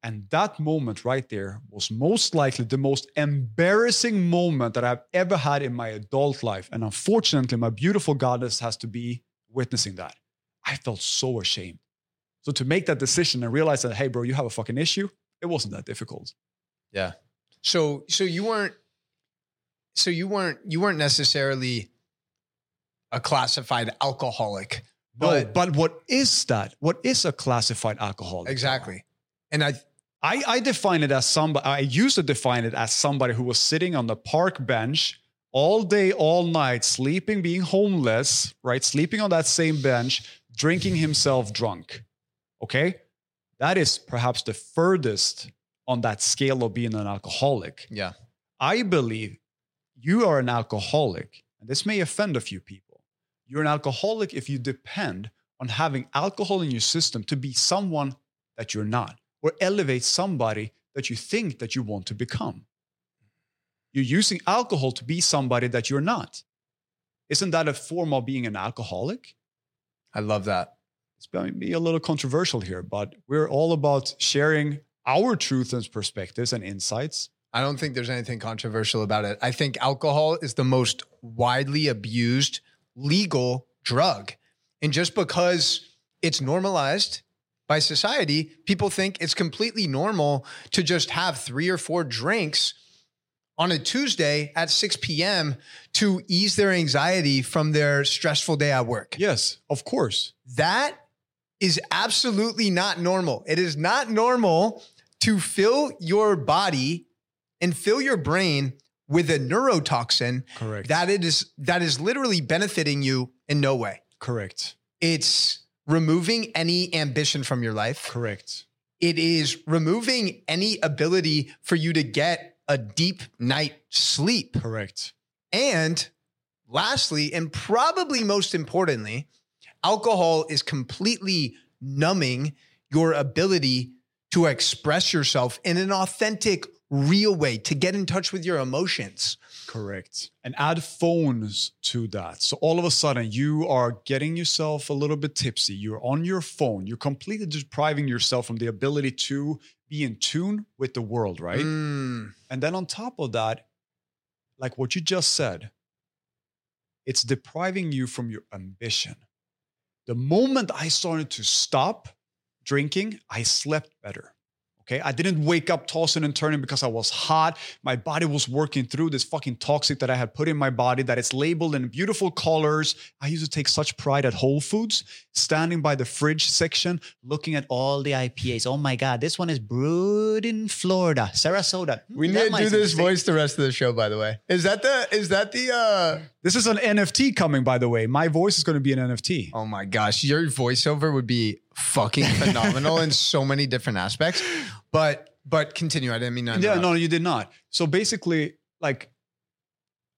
And that moment right there was most likely the most embarrassing moment that I've ever had in my adult life. And unfortunately, my beautiful goddess has to be witnessing that. I felt so ashamed. So to make that decision and realize that, hey, bro, you have a fucking issue, it wasn't that difficult. Yeah. So so you weren't so you weren't you weren't necessarily a classified alcoholic. No, But- but what is that? What is a classified alcoholic? Exactly. And I I, I define it as somebody, I used to define it as somebody who was sitting on the park bench all day, all night, sleeping, being homeless, right? Sleeping on that same bench, drinking himself drunk. Okay. That is perhaps the furthest on that scale of being an alcoholic. yeah. I believe you are an alcoholic, and this may offend a few people, You're an alcoholic if you depend on having alcohol in your system to be someone that you're not or elevate somebody that you think that you want to become. You're using alcohol to be somebody that you're not. Isn't that a form of being an alcoholic? I love that. It's going to be a little controversial here, but we're all about sharing our truth and perspectives and insights. I don't think there's anything controversial about it. I think alcohol is the most widely abused legal drug. And just because it's normalized by society, people think it's completely normal to just have three or four drinks on a Tuesday at 6 p.m. to ease their anxiety from their stressful day at work. Yes, of course. That is absolutely not normal. It is not normal to fill your body and fill your brain with a neurotoxin Correct. that it is that is literally benefiting you in no way. Correct. It's removing any ambition from your life. Correct. It is removing any ability for you to get a deep night sleep. Correct. And lastly, and probably most importantly, alcohol is completely numbing your ability to express yourself in an authentic, real way, to get in touch with your emotions. Correct. And add phones to that. So all of a sudden, you are getting yourself a little bit tipsy. You're on your phone. You're completely depriving yourself from the ability to be in tune with the world, right? Mm, And then on top of that, like what you just said, it's depriving you from your ambition. The moment I started to stop drinking, I slept better. Okay. I didn't wake up tossing and turning because I was hot. My body was working through this fucking toxic that I had put in my body that it's labeled in beautiful colors. I used to take such pride at Whole Foods, standing by the fridge section, looking at all the IPAs. Oh my God, this one is brewed in Florida, Sarasota. we That need to do this voice the rest of the show, by the way. Is that the is that the uh This is an NFT coming, by the way. My voice is going to be an NFT. Oh my gosh, your voiceover would be fucking phenomenal in so many different aspects. But but continue. I didn't mean to. yeah, no, you did not. So basically, like,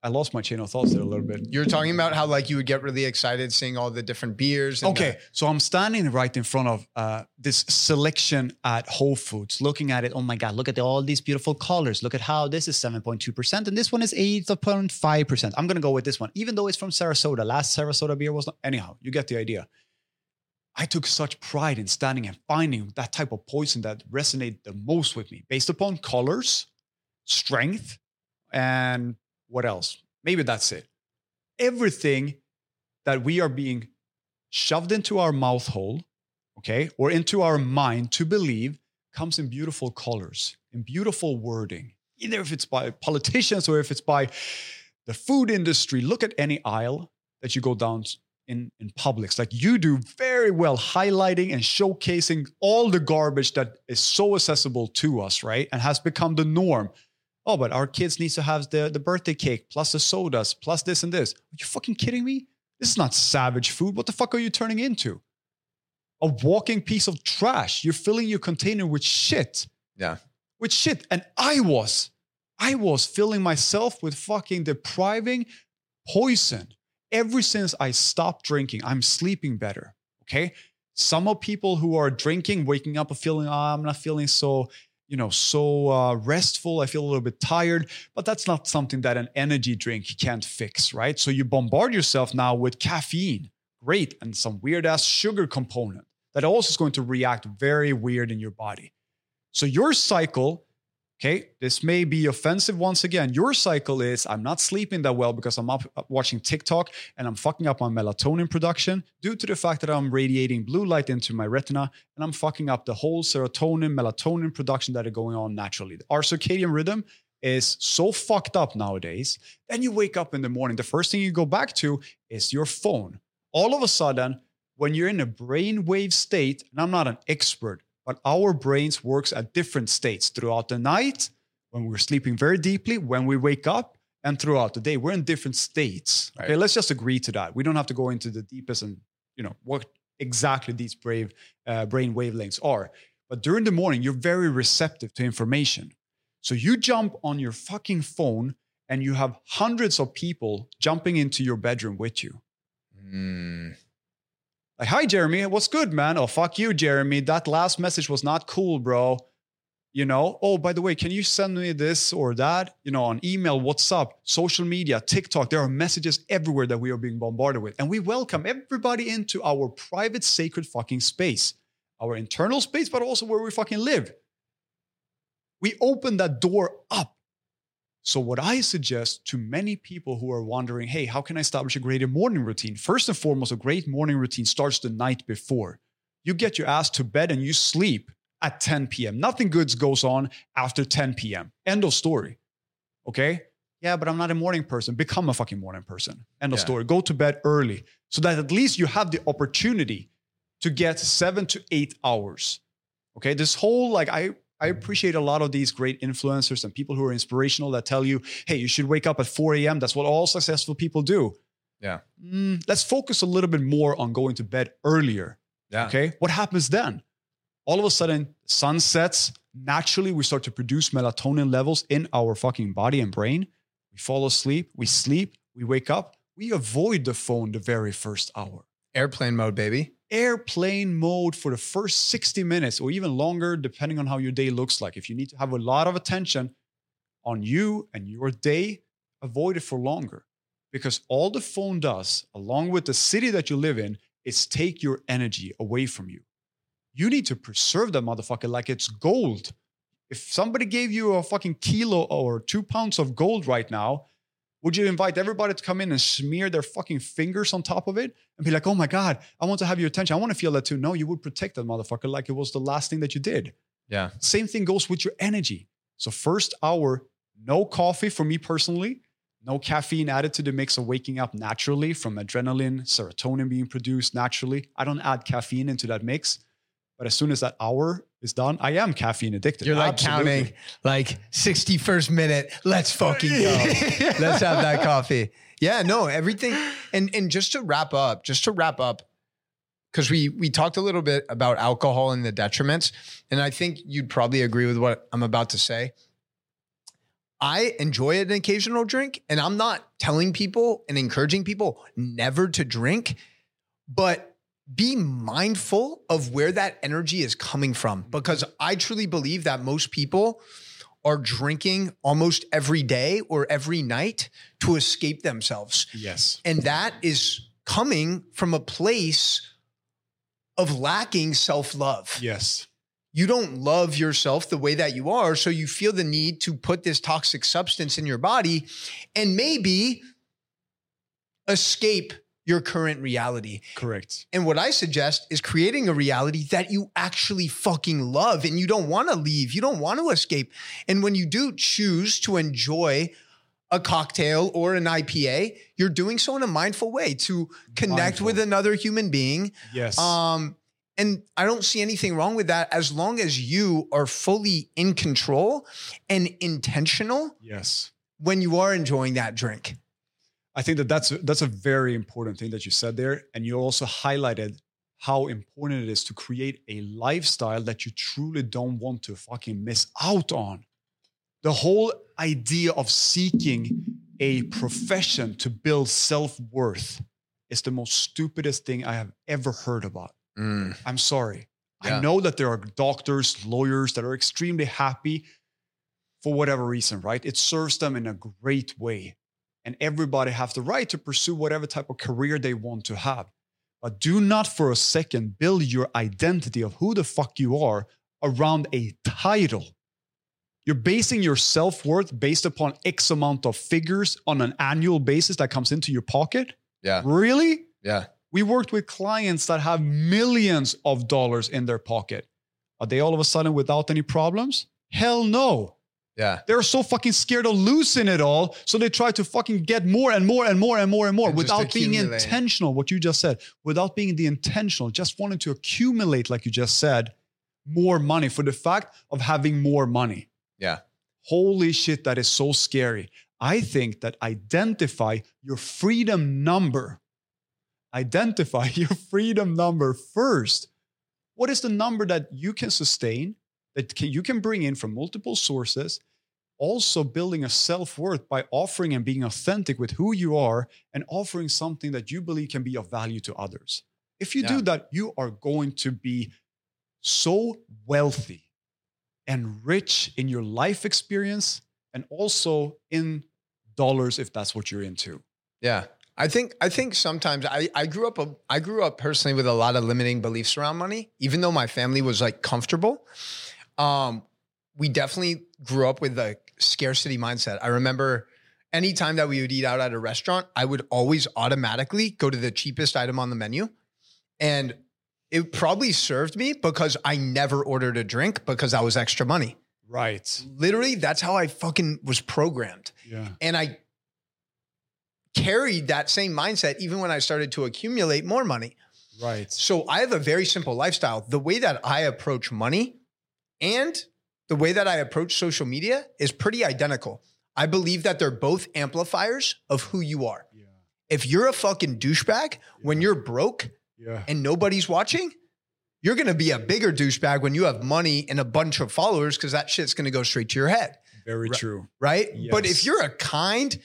I lost my chain of thoughts there a little bit. You're talking about how like you would get really excited seeing all the different beers. And Okay, so I'm standing right in front of uh, this selection at Whole Foods, looking at it. Oh my God, look at all these beautiful colors. Look at how this is 7.2% and this one is 8.5%. I'm going to go with this one, even though it's from Sarasota. Last Sarasota beer was not. Anyhow, you get the idea. I took such pride in standing and finding that type of poison that resonated the most with me based upon colors, strength, and what else? Maybe that's it. Everything that we are being shoved into our mouth hole, okay, or into our mind to believe comes in beautiful colors, in beautiful wording, either if it's by politicians or if it's by the food industry. Look at any aisle that you go down in, in Publix, like you do very well highlighting and showcasing all the garbage that is so accessible to us, right? And has become the norm. Oh, but our kids needs to have the, the birthday cake plus the sodas plus this and this. Are you fucking kidding me? This is not savage food. What the fuck are you turning into? A walking piece of trash. You're filling your container with shit. Yeah. With shit. And I was, I was filling myself with fucking depriving poison. Ever since I stopped drinking, I'm sleeping better. Okay. Some of people who are drinking, waking up and feeling, oh, I'm not feeling so, you know, so uh, restful. I feel a little bit tired, but that's not something that an energy drink can't fix, right? So you bombard yourself now with caffeine, great, and some weird ass sugar component that also is going to react very weird in your body. So your cycle, okay, this may be offensive once again. Your cycle is I'm not sleeping that well because I'm up watching TikTok and I'm fucking up my melatonin production due to the fact that I'm radiating blue light into my retina and I'm fucking up the whole serotonin, melatonin production that are going on naturally. Our circadian rhythm is so fucked up nowadays. Then you wake up in the morning, the first thing you go back to is your phone. All of a sudden, when you're in a brainwave state, and I'm not an expert, but our brains works at different states throughout the night, when we're sleeping very deeply, when we wake up, and throughout the day. We're in different states. Okay, let's just agree to that. We don't have to go into the deepest and you know what exactly these brave uh, brain wavelengths are. But during the morning, you're very receptive to information. So you jump on your fucking phone and you have hundreds of people jumping into your bedroom with you. Mm. Like, hi, Jeremy. What's good, man? Oh, fuck you, Jeremy. That last message was not cool, bro. You know, oh, by the way, can you send me this or that? You know, on email, WhatsApp. Social media, TikTok. There are messages everywhere that we are being bombarded with. And we welcome everybody into our private, sacred fucking space, our internal space, but also where we fucking live. We open that door up. So, what I suggest to many people who are wondering, hey, how can I establish a greater morning routine? First and foremost, a great morning routine starts the night before. You get your ass to bed and you sleep at 10 p.m. Nothing good goes on after 10 p.m. End of story. Okay? Yeah, but I'm not a morning person. Become a fucking morning person. End of Yeah. story. Go to bed early so that at least you have the opportunity to get seven to eight hours. Okay? This whole, like, I, I appreciate a lot of these great influencers and people who are inspirational that tell you, hey, you should wake up at 4 a.m. That's what all successful people do. Yeah. Mm, let's focus a little bit more on going to bed earlier. Yeah. Okay. What happens then? All of a sudden, sun sets. Naturally, we start to produce melatonin levels in our fucking body and brain. We fall asleep. We sleep. We wake up. We avoid the phone the very first hour. Airplane mode, baby. Airplane mode for the first 60 minutes or even longer, depending on how your day looks like. If you need to have a lot of attention on you and your day, avoid it for longer. Because all the phone does, along with the city that you live in, is take your energy away from you. You need to preserve that motherfucker like it's gold. If somebody gave you a fucking kilo or two pounds of gold right now, would you invite everybody to come in and smear their fucking fingers on top of it and be like, oh my God, I want to have your attention. I want to feel that too. No, you would protect that motherfucker like it was the last thing that you did. Yeah. Same thing goes with your energy. So, first hour, no coffee for me personally, no caffeine added to the mix of waking up naturally from adrenaline, serotonin being produced naturally. I don't add caffeine into that mix. But as soon as that hour is done, I am caffeine addicted. You're like Absolutely. counting like 61st minute. Let's fucking go. Let's have that coffee. Yeah, no, everything. And and just to wrap up, just to wrap up, because we we talked a little bit about alcohol and the detriments, and I think you'd probably agree with what I'm about to say. I enjoy an occasional drink, and I'm not telling people and encouraging people never to drink, but be mindful of where that energy is coming from mm-hmm. because I truly believe that most people are drinking almost every day or every night to escape themselves. Yes. And that is coming from a place of lacking self love. Yes. You don't love yourself the way that you are. So you feel the need to put this toxic substance in your body and maybe escape your current reality. Correct. And what I suggest is creating a reality that you actually fucking love and you don't want to leave. You don't want to escape. And when you do choose to enjoy a cocktail or an IPA, you're doing so in a mindful way to connect Mindful. with another human being. Yes. Um, and I don't see anything wrong with that as long as you are fully in control and intentional yes. when you are enjoying that drink. I think that that's a, that's a very important thing that you said there, and you also highlighted how important it is to create a lifestyle that you truly don't want to fucking miss out on. The whole idea of seeking a profession to build self worth is the most stupidest thing I have ever heard about. Mm. I'm sorry. Yeah. I know that there are doctors, lawyers that are extremely happy for whatever reason, right? It serves them in a great way. And everybody has the right to pursue whatever type of career they want to have. But do not for a second build your identity of who the fuck you are around a title. You're basing your self worth based upon X amount of figures on an annual basis that comes into your pocket. Yeah. Really? Yeah. We worked with clients that have millions of dollars in their pocket. Are they all of a sudden without any problems? Hell no. Yeah. They're so fucking scared of losing it all. So they try to fucking get more and more and more and more and more And without being intentional, what you just said, without being the intentional, just wanting to accumulate, like you just said, more money for the fact of having more money. Yeah. Holy shit, that is so scary. I think that identify your freedom number. Identify your freedom number first. What is the number that you can sustain, that can, you can bring in from multiple sources, also building a self-worth by offering and being authentic with who you are and offering something that you believe can be of value to others. If you Yeah. do that, you are going to be so wealthy and rich in your life experience and also in dollars if that's what you're into. Yeah. I think I think sometimes I, I grew up a, I grew up personally with a lot of limiting beliefs around money, even though my family was like comfortable. Um, we definitely grew up with a scarcity mindset. I remember anytime that we would eat out at a restaurant, I would always automatically go to the cheapest item on the menu. And it probably served me because I never ordered a drink because that was extra money. Right. Literally, that's how I fucking was programmed. Yeah. And I carried that same mindset even when I started to accumulate more money. Right. So I have a very simple lifestyle. The way that I approach money and the way that I approach social media is pretty identical. I believe that they're both amplifiers of who you are. Yeah. If you're a fucking douchebag when you're broke Yeah. and nobody's watching, you're gonna be a bigger douchebag when you have money and a bunch of followers because that shit's gonna go straight to your head Very Right. true. right? But if you're a kind,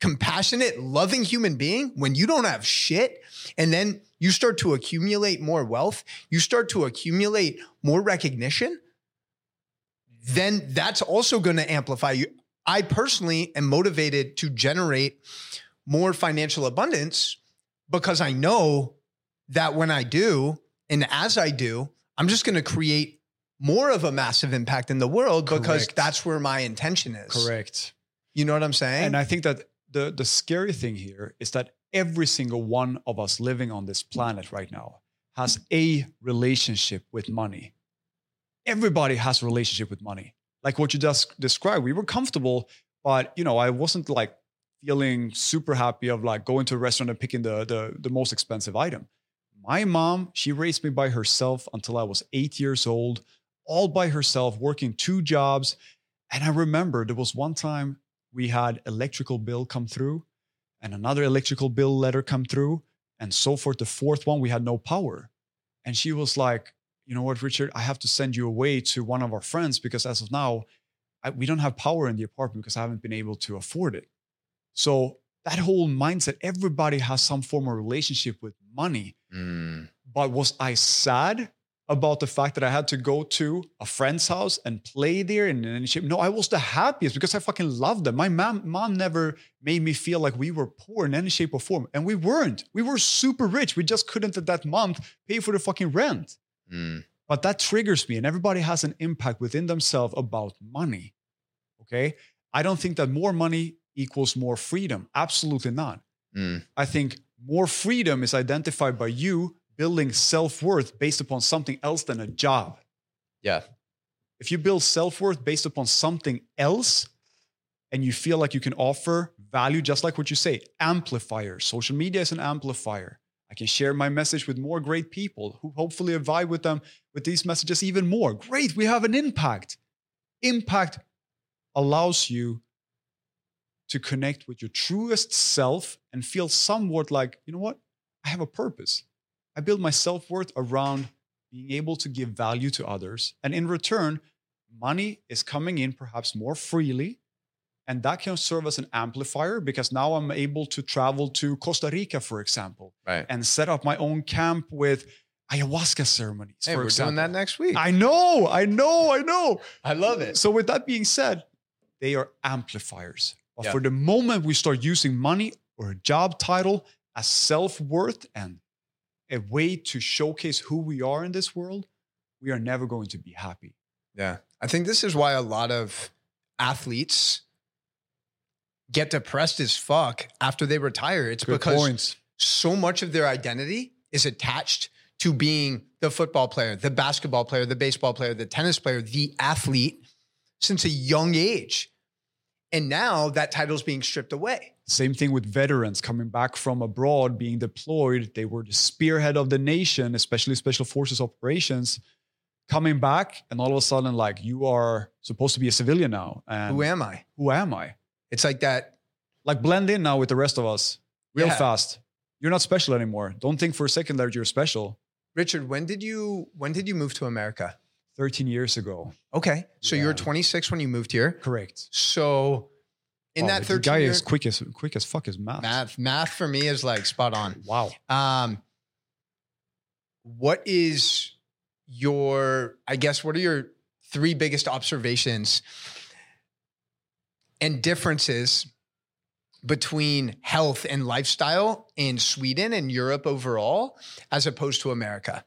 compassionate, loving human being, when you don't have shit, and then you start to accumulate more wealth, you start to accumulate more recognition, then that's also going to amplify you. I personally am motivated to generate more financial abundance because I know that when I do, and as I do, I'm just going to create more of a massive impact in the world because Correct. that's where my intention is. Correct. You know what I'm saying? And I think that the the scary thing here is that every single one of us living on this planet right now has a relationship with money. Everybody has a relationship with money. Like what you just described, we were comfortable, but you know, I wasn't like feeling super happy of like going to a restaurant and picking the the, the most expensive item. My mom, she raised me by herself until I was eight years old, all by herself, working two jobs. And I remember there was one time we had electrical bill come through and another electrical bill letter come through and so forth the fourth one we had no power and she was like you know what richard i have to send you away to one of our friends because as of now I, we don't have power in the apartment because i haven't been able to afford it so that whole mindset everybody has some form of relationship with money Mm. but was I sad about the fact that I had to go to a friend's house and play there and, and she, no, I was the happiest because I fucking loved them. My mom, mom never made me feel like we were poor in any shape or form. And we weren't. We were super rich. We just couldn't at that month pay for the fucking rent. Mm. But that triggers me, and everybody has an impact within themselves about money. Okay. I don't think that more money equals more freedom. Absolutely not. Mm. I think more freedom is identified by you building self worth based upon something else than a job. Yeah. If you build self worth based upon something else and you feel like you can offer value, just like what you say, amplifier. Social media is an amplifier. I can share my message with more great people who hopefully vibe with them with these messages even more. Great, we have an impact. Impact allows you to connect with your truest self and feel somewhat like, you know what? I have a purpose. I build my self worth around being able to give value to others. And in return, money is coming in perhaps more freely. And that can serve as an amplifier because now I'm able to travel to Costa Rica, for example, Right. and set up my own camp with ayahuasca ceremonies. Hey, for we're example. doing that next week. I know, I know, I know. I love it. So, with that being said, they are amplifiers. But Yeah. for the moment we start using money or a job title as self worth and a way to showcase who we are in this world, we are never going to be happy. Yeah. I think this is why a lot of athletes get depressed as fuck after they retire. It's Good because points. so much of their identity is attached to being the football player, the basketball player, the baseball player, the tennis player, the athlete since a young age. And now that title's being stripped away. Same thing with veterans coming back from abroad, being deployed. They were the spearhead of the nation, especially special forces operations. Coming back, and all of a sudden, like you are supposed to be a civilian now. And Who am I? who am I? It's like that. like blend in now with the rest of us real Yeah. fast. You're not special anymore. Don't think for a second that you're special. Richard, when did you when did you move to America? 13 years ago. Okay. So you were 26 when you moved here. Correct. So in Wow, that 13 guy year, is quick as quick as fuck as math. math, math for me is like spot on. Wow. Um, what is your, I guess, what are your three biggest observations and differences between health and lifestyle in Sweden and Europe overall, as opposed to America?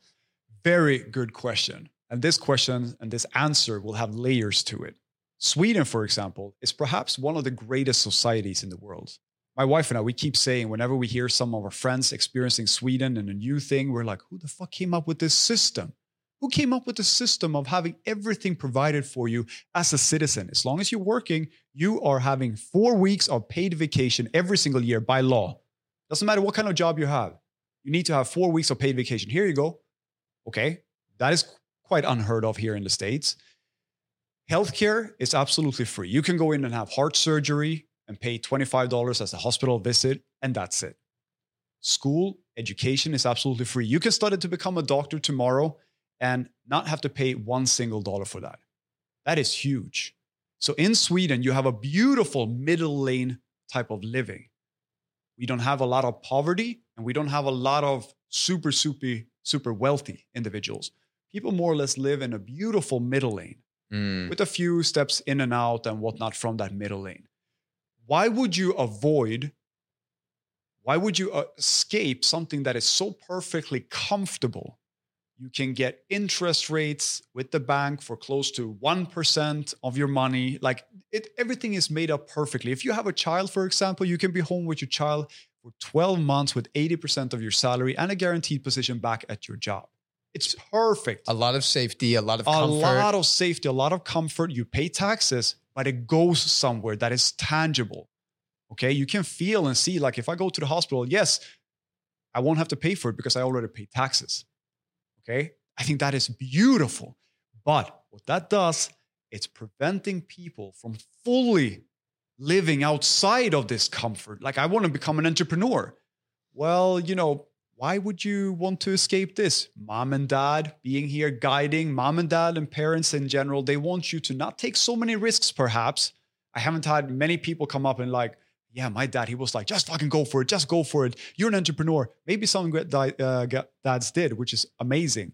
Very good question. And this question and this answer will have layers to it. Sweden, for example, is perhaps one of the greatest societies in the world. My wife and I, we keep saying whenever we hear some of our friends experiencing Sweden and a new thing, we're like, who the fuck came up with this system? Who came up with the system of having everything provided for you as a citizen? As long as you're working, you are having four weeks of paid vacation every single year by law. Doesn't matter what kind of job you have. You need to have four weeks of paid vacation. Here you go. Okay. That is quite unheard of here in the States. Healthcare is absolutely free. You can go in and have heart surgery and pay $25 as a hospital visit, and that's it. School, education is absolutely free. You can study to become a doctor tomorrow and not have to pay one single dollar for that. That is huge. So in Sweden, you have a beautiful middle lane type of living. We don't have a lot of poverty and we don't have a lot of super, super, super wealthy individuals. People more or less live in a beautiful middle lane Mm. with a few steps in and out and whatnot from that middle lane. Why would you avoid? Why would you uh, escape something that is so perfectly comfortable? You can get interest rates with the bank for close to 1% of your money. Like it, everything is made up perfectly. If you have a child, for example, you can be home with your child for 12 months with 80% of your salary and a guaranteed position back at your job. It's perfect A lot of safety, a lot of comfort. a lot of safety, a lot of comfort. You pay taxes, but it goes somewhere that is tangible. Okay. You can feel and see, like, if I go to the hospital, yes, I won't have to pay for it because I already pay taxes. Okay. I think that is beautiful. But what that does, it's preventing people from fully living outside of this comfort. Like, I want to become an entrepreneur. Well, you know, why would you want to escape this? Mom and dad being here guiding, mom and dad and parents in general, they want you to not take so many risks, perhaps. I haven't had many people come up and like, yeah, my dad, he was like, just fucking go for it, just go for it. You're an entrepreneur. Maybe some great uh, dads did, which is amazing.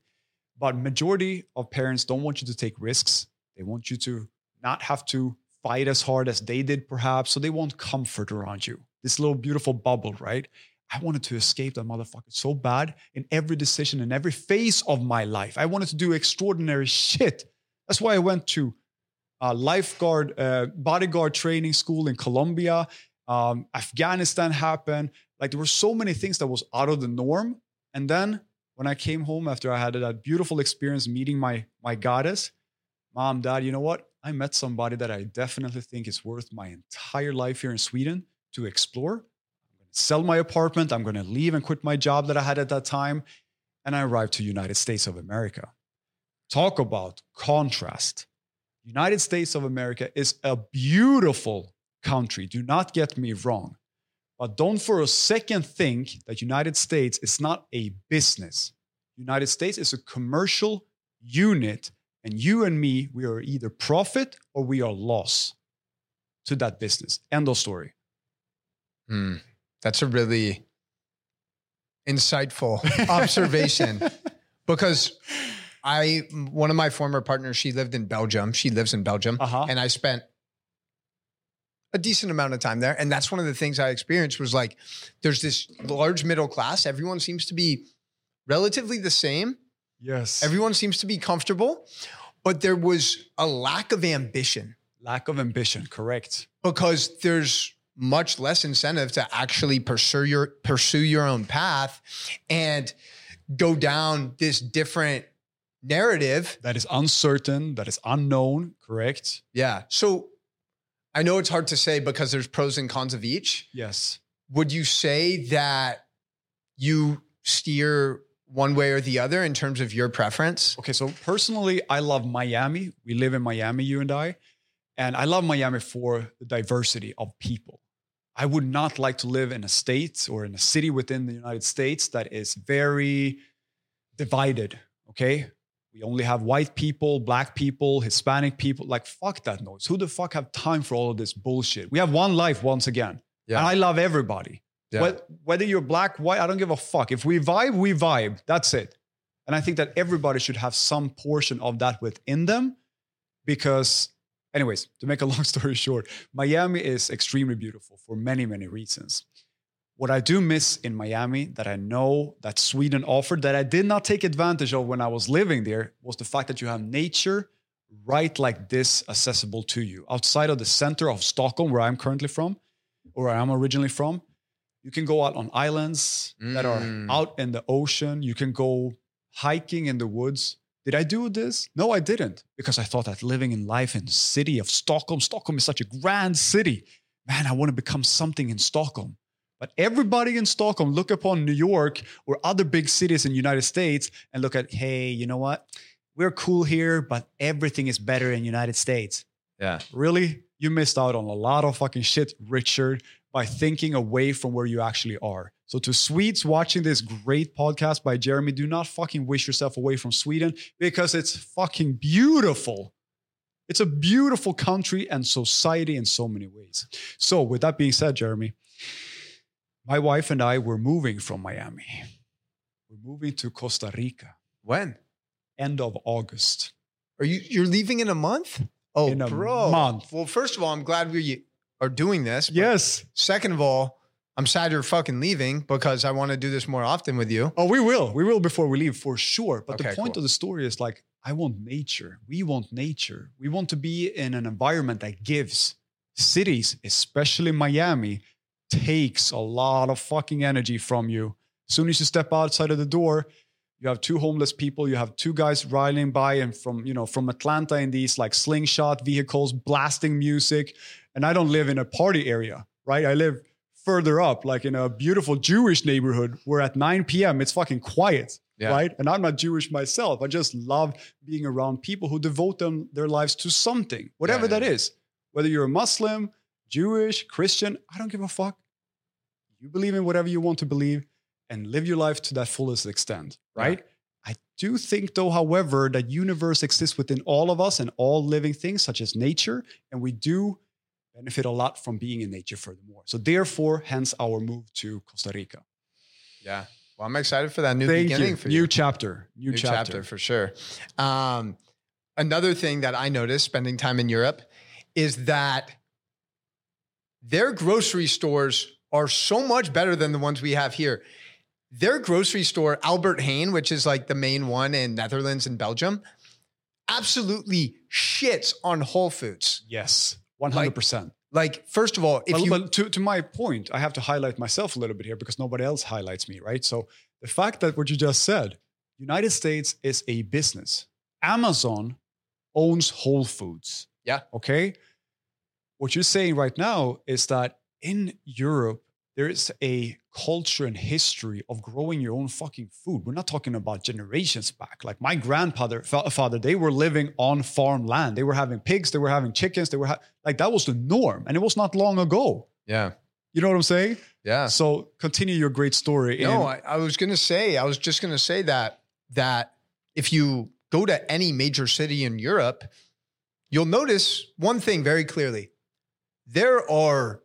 But majority of parents don't want you to take risks. They want you to not have to fight as hard as they did, perhaps. So they want comfort around you. This little beautiful bubble, right? I wanted to escape that motherfucker so bad in every decision, in every phase of my life. I wanted to do extraordinary shit. That's why I went to uh, lifeguard, uh, bodyguard training school in Colombia. Um, Afghanistan happened. Like there were so many things that was out of the norm. And then when I came home after I had that beautiful experience meeting my my goddess, mom, dad, you know what? I met somebody that I definitely think is worth my entire life here in Sweden to explore sell my apartment. I'm going to leave and quit my job that I had at that time. And I arrived to United States of America. Talk about contrast. United States of America is a beautiful country. Do not get me wrong. But don't for a second think that United States is not a business. United States is a commercial unit and you and me we are either profit or we are loss to that business. End of story. Hmm. That's a really insightful observation because I, one of my former partners, she lived in Belgium. She lives in Belgium. Uh-huh. And I spent a decent amount of time there. And that's one of the things I experienced was like, there's this large middle class. Everyone seems to be relatively the same. Yes. Everyone seems to be comfortable, but there was a lack of ambition Lack of ambition, correct. because there's much less incentive to actually pursue your pursue your own path and go down this different narrative. That is uncertain, that is unknown, correct? Yeah. So I know it's hard to say because there's pros and cons of each. Yes. Would you say that you steer one way or the other in terms of your preference? Okay, so personally, I love Miami. We live in Miami, you and I. And I love Miami for the diversity of people. I would not like to live in a state or in a city within the United States that is very divided. Okay. We only have white people, black people, Hispanic people. Like, fuck that noise. Who the fuck have time for all of this bullshit? We have one life once again. Yeah. And I love everybody. Yeah. Whe- Whether you're black, white, I don't give a fuck. If we vibe, we vibe. That's it. And I think that everybody should have some portion of that within them because, anyways, to make a long story short, Miami is extremely beautiful for many, many reasons. What I do miss in Miami that I know that Sweden offered that I did not take advantage of when I was living there was the fact that you have nature right like this accessible to you. Outside of the center of Stockholm, where I'm currently from, or where I'm originally from, you can go out on islands that are Mm. out in the ocean. You can go hiking in the woods. Did I do this? No, I didn't because I thought that living in life in the city of Stockholm, Stockholm is such a grand city. Man, I want to become something in Stockholm. But everybody in Stockholm look upon New York or other big cities in the United States and look at, hey, you know what? We're cool here, but everything is better in the United States. Yeah. Really? You missed out on a lot of fucking shit, Richard, by thinking away from where you actually are. So, to Swedes watching this great podcast by Jeremy, do not fucking wish yourself away from Sweden because it's fucking beautiful. It's a beautiful country and society in so many ways. So, with that being said, Jeremy, my wife and I were moving from Miami. We're moving to Costa Rica, When? end of August. Are you you're leaving in a month? Oh, In a bro. month. Well, first of all, I'm glad we are doing this. Yes. Second of all, I'm sad you're fucking leaving because I want to do this more often with you. Oh, we will. We will before we leave for sure. But Okay, the point cool. of the story is like, I want nature. We want nature. We want to be in an environment that gives. Cities, especially Miami, takes a lot of fucking energy from you. As soon as you step outside of the door, you have two homeless people. You have two guys riding by and from, you know, from Atlanta in these like slingshot vehicles, blasting music. And I don't live in a party area, right? I live further up, like in a beautiful Jewish neighborhood where at 9 p.m. it's fucking quiet, Yeah. right? And I'm not Jewish myself. I just love being around people who devote them their lives to something, whatever Yeah, that is. Whether you're a Muslim, Jewish, Christian, I don't give a fuck. You believe in whatever you want to believe and live your life to that fullest extent, Yeah. right? I do think, though, however, that universe exists within all of us and all living things, such as nature, and we do benefit a lot from being in nature furthermore. So, therefore, hence our move to Costa Rica. Yeah. Well, I'm excited for that new Thank beginning you. for New you. chapter. New, new chapter. chapter for sure. Um, another thing that I noticed spending time in Europe is that their grocery stores are so much better than the ones we have here. Their grocery store, Albert Heijn, which is like the main one in Netherlands and Belgium, absolutely shits on Whole Foods. Yes, 100%. Like, first of all, if but, you but to, to my point, I have to highlight myself a little bit here because nobody else highlights me, right? So the fact that what you just said, United States is a business. Amazon owns Whole Foods. Yeah. Okay. What you're saying right now is that in Europe, there is a culture and history of growing your own fucking food. We're not talking about generations back. Like my grandfather, father, they were living on farm land. They were having pigs, they were having chickens, they were ha- like that was the norm, and it was not long ago. yeah, You know what I'm saying? yeah. So continue your great story. in- No, I, I was gonna say, I was just gonna say that that if you go to any major city in Europe, you'll notice one thing very clearly. There are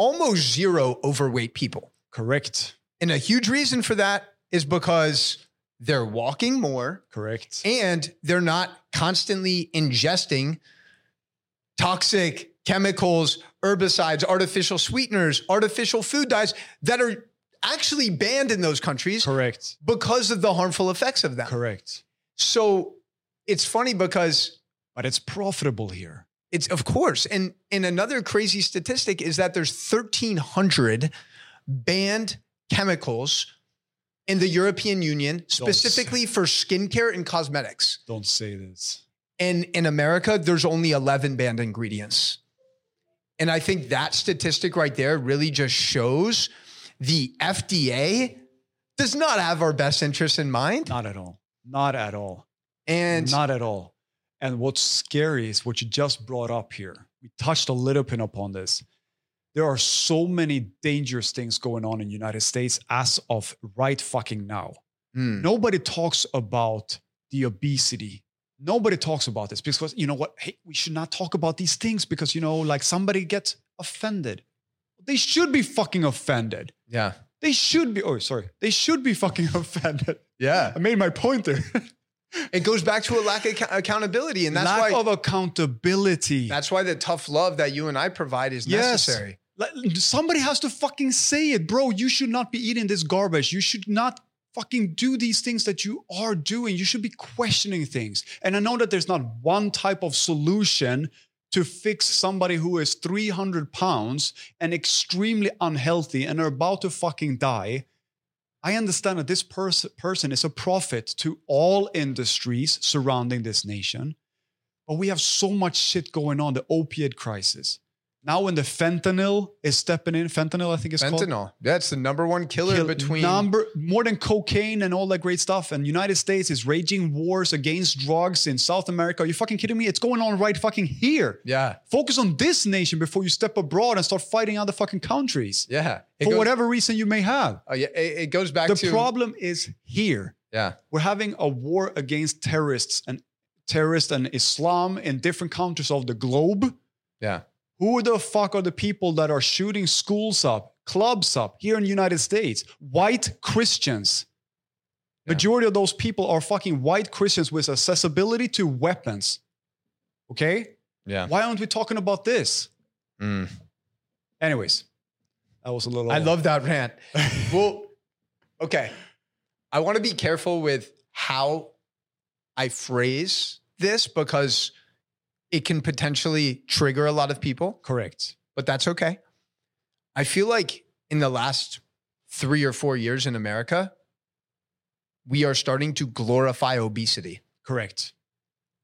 almost zero overweight people. correct, And a huge reason for that is because they're walking more correct. and they're not constantly ingesting toxic chemicals, herbicides, artificial sweeteners, artificial food dyes that are actually banned in those countries Correct. because of the harmful effects of them. Correct. So it's funny because But it's profitable here. It's of course, and and another crazy statistic is that there's 1,300 banned chemicals in the European Union specifically for skincare and cosmetics. Don't say this. And in America, there's only 11 banned ingredients. And I think that statistic right there really just shows the FDA does not have our best interests in mind. Not at all. Not at all. And Not at all. And what's scary is what you just brought up here. We touched a little bit upon this. There are so many dangerous things going on in the United States as of right fucking now. Hmm, Nobody talks about the obesity. Nobody talks about this because you know what? Hey, we should not talk about these things because you know, like somebody gets offended. They should be fucking offended. Yeah. They should be. Oh, sorry. They should be fucking offended. Yeah. I made my point there. It goes back to a lack of accountability. And that's Lack why of accountability. that's why the tough love that you and I provide is Yes. necessary. Somebody has to fucking say it, bro. You should not be eating this garbage. You should not fucking do these things that you are doing. You should be questioning things. And I know that there's not one type of solution to fix somebody who is 300 pounds and extremely unhealthy and are about to fucking die. I understand that this pers- person is a profit to all industries surrounding this nation. But we have so much shit going on the opiate crisis. Now, when the fentanyl is stepping in, fentanyl, I think it's called. Fentanyl. That's the number one killer Kill- between number more than cocaine and all that great stuff. And United States is raging wars against drugs in South America. Are you fucking kidding me? It's going on right fucking here. Yeah. Focus on this nation before you step abroad and start fighting other fucking countries Yeah. It for goes- whatever reason you may have. Oh, yeah. It, it goes back The to problem is here. Yeah. We're having a war against terrorists and terrorists and Islam in different countries of the globe. Yeah. Who the fuck are the people that are shooting schools up, clubs up here in the United States? White Christians. Yeah. Majority of those people are fucking white Christians with accessibility to weapons. Okay? Yeah. Why aren't we talking about this? Mm. Anyways, that was a little. I love that rant. well, okay. I want to be careful with how I phrase this because it can potentially trigger a lot of people, correct. but that's okay. I feel like in the last three or four years in America, we are starting to glorify obesity. Correct.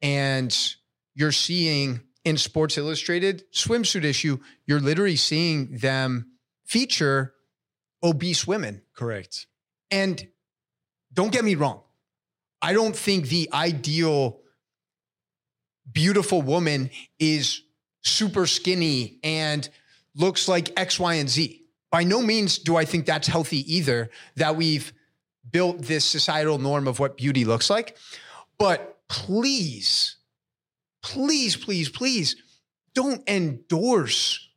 And you're seeing in Sports Illustrated swimsuit issue, you're literally seeing them feature obese women. Correct. And don't get me wrong, I don't think the ideal beautiful woman is super skinny and looks like X, Y, and Z. By no means do I think that's healthy either, that we've built this societal norm of what beauty looks like. But please, please, please, please don't endorse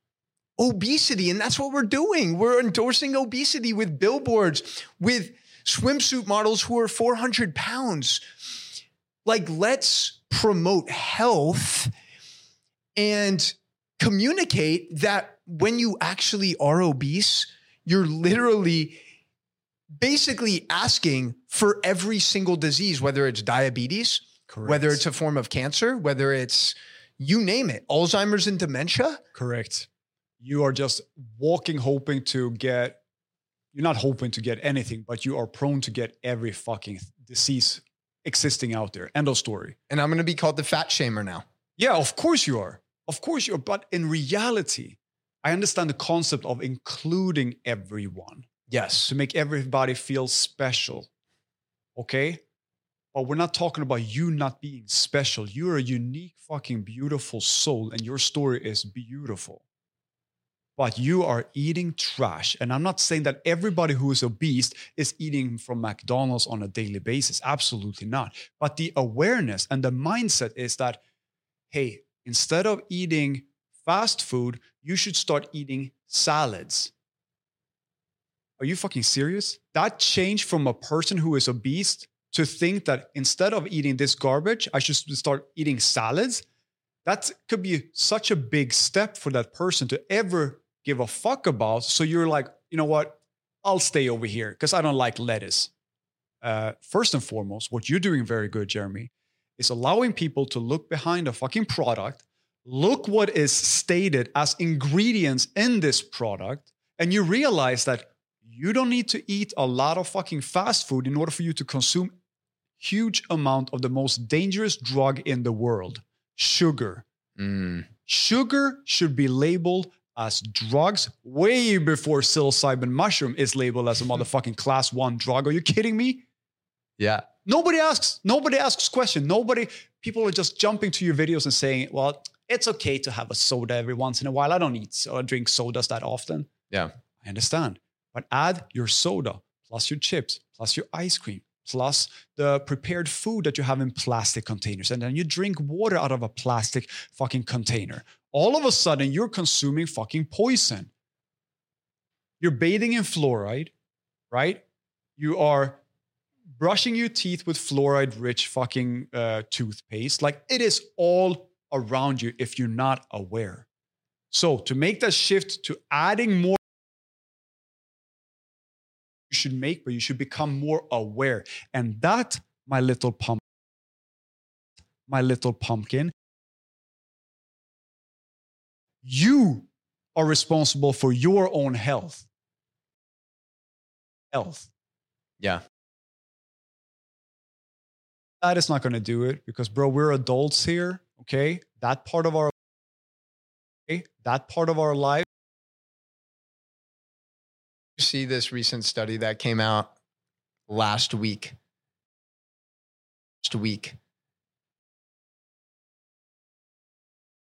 obesity. And that's what we're doing. We're endorsing obesity with billboards, with swimsuit models who are 400 pounds. Like, let's promote health and communicate that when you actually are obese, you're literally basically asking for every single disease, whether it's diabetes, Correct. whether it's a form of cancer, whether it's you name it, Alzheimer's and dementia. Correct. You are just walking, hoping to get, you're not hoping to get anything, but you are prone to get every fucking disease existing out there. End of story. And I'm going to be called the fat shamer now. Yeah, of course you are. Of course you are. But in reality, I understand the concept of including everyone Yes. to make everybody feel special. Okay? But we're not talking about you not being special. You're a unique, fucking beautiful soul, and your story is beautiful. But you are eating trash. And I'm not saying that everybody who is obese is eating from McDonald's on a daily basis. Absolutely not. But the awareness and the mindset is that, hey, instead of eating fast food, you should start eating salads. Are you fucking serious? That change from a person who is obese to think that instead of eating this garbage, I should start eating salads. That could be such a big step for that person to ever give a fuck about. So you're like, you know what? I'll stay over here because I don't like lettuce. Uh, first and foremost, what you're doing very good, Jeremy, is allowing people to look behind a fucking product, look what is stated as ingredients in this product, and you realize that you don't need to eat a lot of fucking fast food in order for you to consume huge amount of the most dangerous drug in the world, sugar. Mm. Sugar should be labeled as drugs way before psilocybin mushroom is labeled as a motherfucking class one drug. Are you kidding me? Yeah. Nobody asks. Nobody asks question. Nobody. People are just jumping to your videos and saying, "Well, it's okay to have a soda every once in a while. I don't eat or drink sodas that often." Yeah. I understand, but add your soda plus your chips plus your ice cream plus the prepared food that you have in plastic containers, and then you drink water out of a plastic fucking container. All of a sudden, you're consuming fucking poison. You're bathing in fluoride, right? You are brushing your teeth with fluoride rich fucking uh, toothpaste. Like it is all around you if you're not aware. So, to make that shift to adding more, should make, but you should become more aware. And that, my little pump, my little pumpkin, you are responsible for your own health. Health. Yeah. That is not going to do it because, bro, we're adults here. Okay. That part of our okay, that part of our life. See this recent study that came out last week. Last week.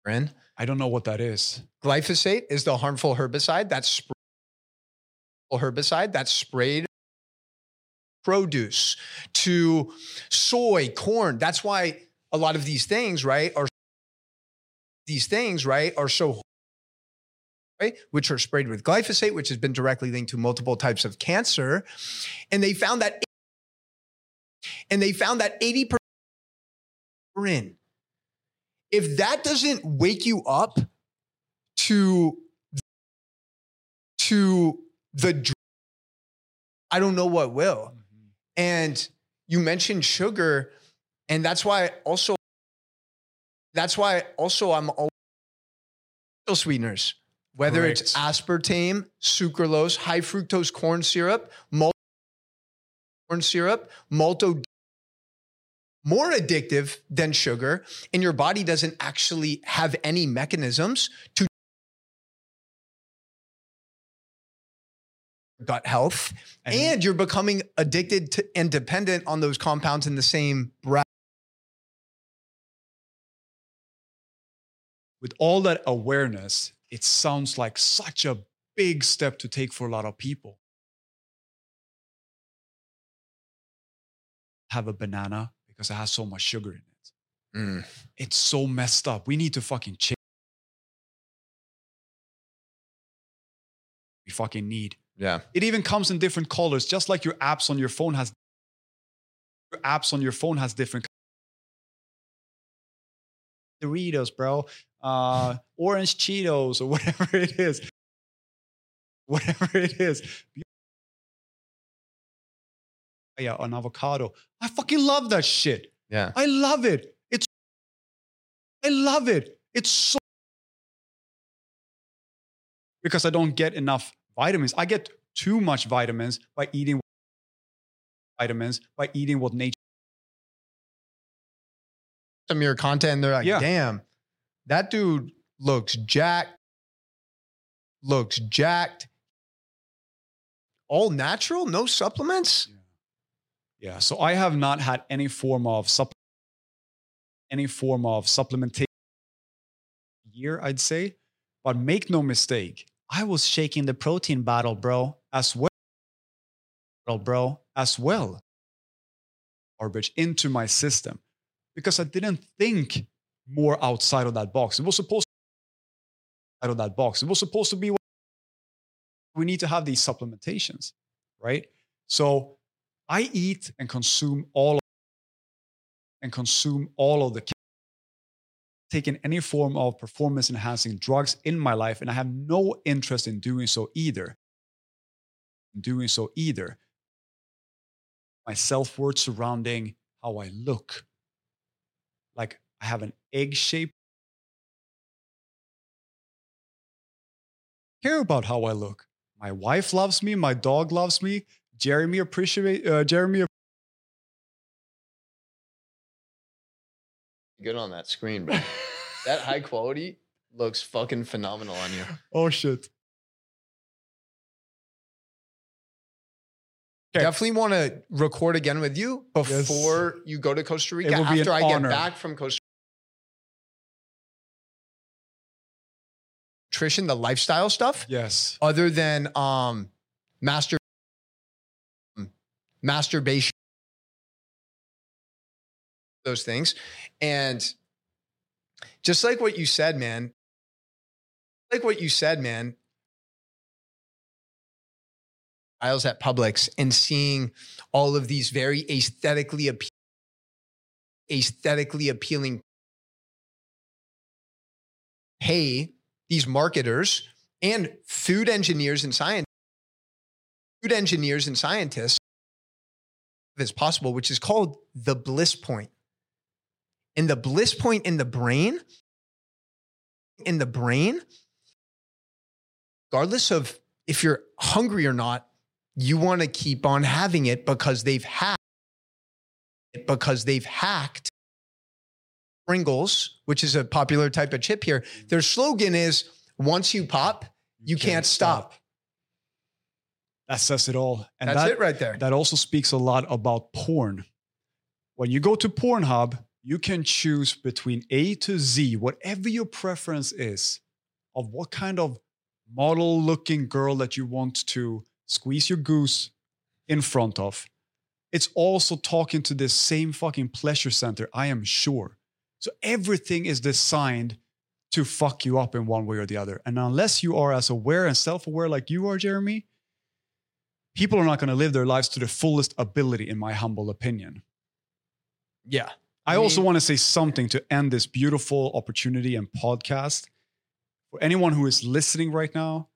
Ren? I don't know what that is. Glyphosate is the harmful herbicide that's herbicide that's sprayed produce to soy, corn. That's why a lot of these things, right, are these things, right, are so right, which are sprayed with glyphosate, which has been directly linked to multiple types of cancer. And they found that and they found that 80% in. If that doesn't wake you up to to the I don't know what will. Mm-hmm. And you mentioned sugar, and that's why also that's why also I'm always sweeteners, whether Correct. it's aspartame, sucralose, high fructose corn syrup, malt corn syrup, malto more addictive than sugar, and your body doesn't actually have any mechanisms to gut health And- and you're becoming addicted to and dependent on those compounds in the same breath. With all that awareness, it sounds like such a big step to take for a lot of people. Have a banana because it has so much sugar in it. Mm. It's so messed up. We need to fucking change. We fucking need. Yeah. It even comes in different colors, just like your apps on your phone has. Your apps on your phone has different. Doritos, bro, uh, orange Cheetos, or whatever it is, whatever it is. Yeah, an avocado. I fucking love that shit. Yeah. I love it. It's. I love it. It's so. Because I don't get enough vitamins. I get too much vitamins by eating vitamins by eating what nature. Some of your content, and they're like, Yeah. damn, that dude looks jacked, looks jacked. All natural, no supplements. Yeah. So I have not had any form of supp- any form of supplementation year, I'd say. But make no mistake, I was shaking the protein bottle, bro, as well. Bro, as well. Garbage into my system because I didn't think more outside of that box. It was supposed to out of that box. It was supposed to be we need to have these supplementations, right? So I eat and consume all of, and consume all of the taken any form of performance enhancing drugs in my life and I have no interest in doing so either. Doing so either. My self-worth surrounding how I look. Like I have an egg shape care about how I look. My wife loves me, my dog loves me, Jeremy appreciate uh, Jeremy Good on that screen, bro. that high quality looks fucking phenomenal on you. Oh shit. Okay. Definitely want to record again with you Yes. before you go to Costa Rica. After I honor. get back from Costa Rica. nutrition, the lifestyle stuff, Yes. other than um master masturbation those things. And just like what you said, man, like what you said, man, aisles at Publix and seeing all of these very aesthetically appe- aesthetically appealing pay these marketers and food engineers and scientists food engineers and scientists it's possible which is called the bliss point. And the bliss point in the brain in the brain regardless of if you're hungry or not you want to keep on having it because they've hacked because they've hacked Pringles, which is a popular type of chip here. Their slogan is once you pop, you, can't, can't, stop. stop. That says it all. And that's that, it right there. That also speaks a lot about porn. When you go to Pornhub, you can choose between A to Z, whatever your preference is, of what kind of model looking girl that you want to squeeze your goose in front of. It's also talking to this same fucking pleasure center, I am sure. So everything is designed to fuck you up in one way or the other. And unless you are as aware and self aware like you are, Jeremy, people are not going to live their lives to the fullest ability, in my humble opinion. Yeah. I, I mean, also want to say something to end this beautiful opportunity and podcast. For anyone who is listening right now,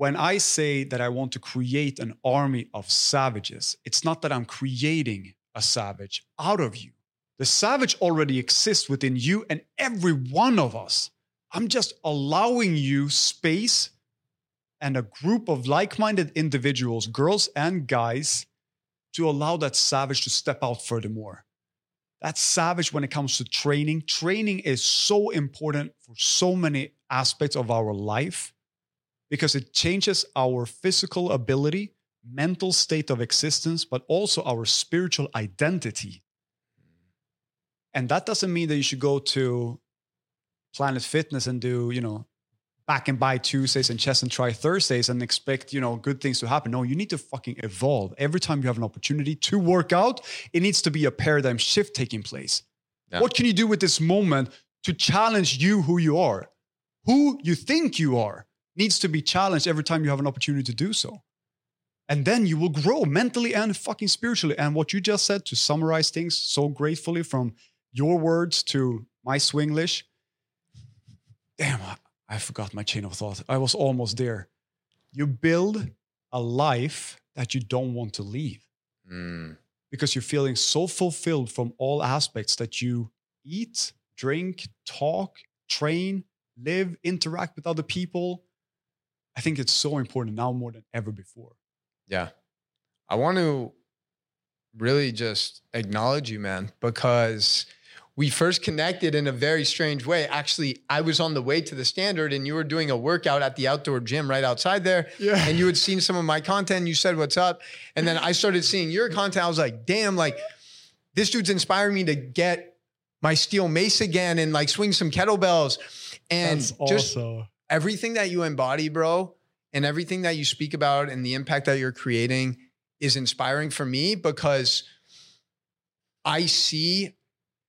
when I say that I want to create an army of savages, it's not that I'm creating a savage out of you. The savage already exists within you and every one of us. I'm just allowing you space and a group of like minded individuals, girls and guys, to allow that savage to step out furthermore. That savage when it comes to training. Training is so important for so many aspects of our life because it changes our physical ability, mental state of existence, but also our spiritual identity. And that doesn't mean that you should go to Planet Fitness and do, you know, back and buy Tuesdays and chest and try Thursdays and expect, you know, good things to happen. No, you need to fucking evolve. Every time you have an opportunity to work out, it needs to be a paradigm shift taking place. Yeah. What can you do with this moment to challenge you who you are? Who you think you are? Needs to be challenged every time you have an opportunity to do so. And then you will grow mentally and fucking spiritually. And what you just said to summarize things so gratefully from your words to my Swinglish, damn, I forgot my chain of thought. I was almost there. You build a life that you don't want to leave mm. because you're feeling so fulfilled from all aspects that you eat, drink, talk, train, live, interact with other people, I think it's so important now more than ever before. Yeah. I want to really just acknowledge you, man, because we first connected in a very strange way. Actually, I was on the way to the standard and you were doing a workout at the outdoor gym right outside there. Yeah. And you had seen some of my content. You said, What's up? And then I started seeing your content. I was like, Damn, like this dude's inspiring me to get my steel mace again and like swing some kettlebells. And That's just also everything that you embody, bro, and everything that you speak about and the impact that you're creating is inspiring for me because I see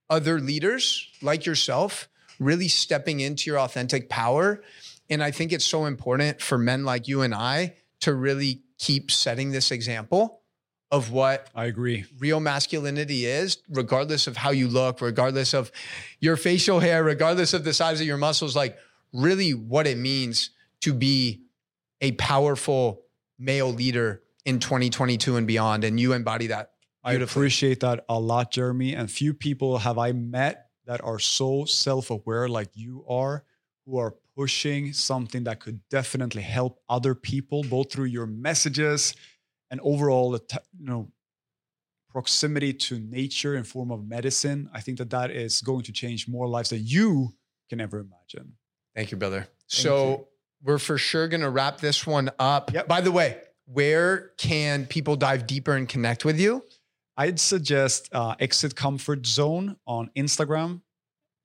other leaders like yourself really stepping into your authentic power. And I think it's so important for men like you and I to really keep setting this example of what I agree real masculinity is, regardless of how you look, regardless of your facial hair, regardless of the size of your muscles. Like, really what it means to be a powerful male leader in 2022 and beyond. And you embody that. I appreciate that a lot, Jeremy. And few people have I met that are so self aware like you are, who are pushing something that could definitely help other people, both through your messages and overall, you know, proximity to nature in form of medicine. I think that that is going to change more lives than you can ever imagine. Thank you, brother. Thank so you. we're for sure going to wrap this one up. Yep. By the way, where can people dive deeper and connect with you? I'd suggest uh, Exit Comfort Zone on Instagram.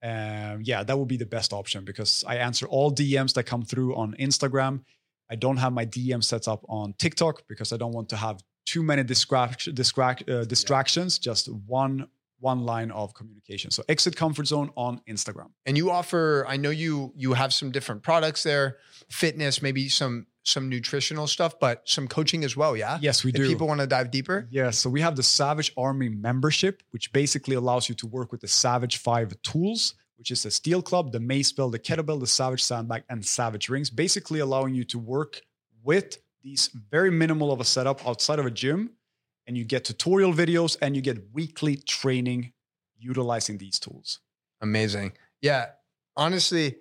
Um, yeah, that would be the best option because I answer all DMs that come through on Instagram. I don't have my DM set up on TikTok because I don't want to have too many distract, distract, uh, distractions. Yeah. Just one one line of communication. So exit comfort zone on Instagram. And you offer, I know you you have some different products there, fitness, maybe some some nutritional stuff, but some coaching as well, yeah? Yes, we if do. people want to dive deeper? Yeah, so we have the Savage Army membership, which basically allows you to work with the Savage 5 tools, which is the steel club, the mace bell, the kettlebell, the Savage sandbag, and Savage rings, basically allowing you to work with these very minimal of a setup outside of a gym. And you get tutorial videos and you get weekly training utilizing these tools. Amazing. Yeah. Honestly,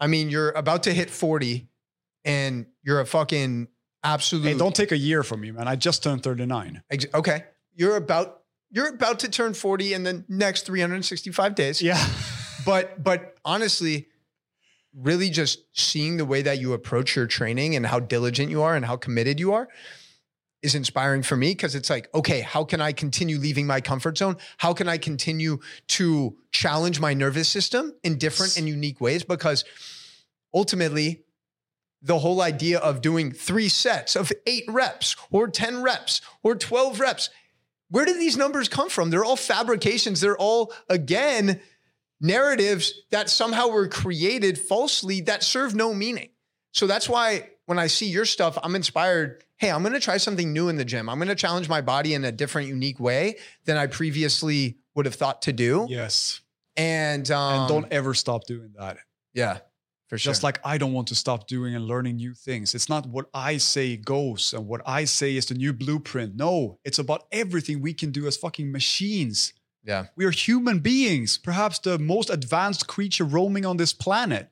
I mean, you're about to hit 40 and you're a fucking absolute. Hey, don't take a year from me, man. I just turned 39. Ex- okay. You're about you're about to turn 40 in the next 365 days. Yeah. But but honestly, really just seeing the way that you approach your training and how diligent you are and how committed you are is inspiring for me because it's like, okay, how can I continue leaving my comfort zone? How can I continue to challenge my nervous system in different and unique ways? Because ultimately, the whole idea of doing three sets of eight reps or 10 reps or 12 reps, where do these numbers come from? They're all fabrications. They're all, again, narratives that somehow were created falsely that serve no meaning. So that's why when I see your stuff, I'm inspired. Hey, I'm going to try something new in the gym. I'm going to challenge my body in a different, unique way than I previously would have thought to do. Yes. And, um, and don't ever stop doing that. yeah, for sure. Just like I don't want to stop doing and learning new things. It's not what I say goes and what I say is the new blueprint. No, it's about everything we can do as fucking machines. yeah, We are human beings, perhaps the most advanced creature roaming on this planet.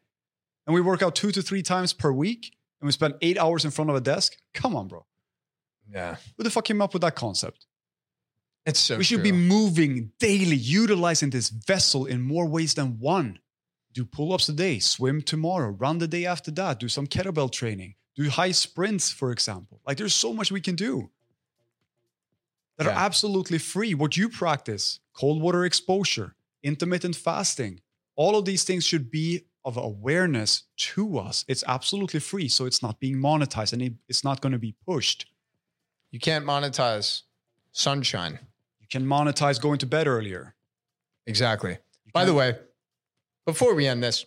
And we work out two to three times per week and we spend eight hours in front of a desk. Come on, bro. yeah. Who the fuck came up with that concept? It's so we should true. be moving daily, utilizing this vessel in more ways than one. Do pull ups today, swim tomorrow, run the day after that, do some kettlebell training, do high sprints, for example. Like there's so much we can do that are absolutely free. What you practice, cold water exposure, intermittent fasting, all of these things should be of awareness to us. It's absolutely free. So it's not being monetized and it- it's not going to be pushed. You can't monetize sunshine. You can monetize going to bed earlier. Exactly. You By the way, before we end this,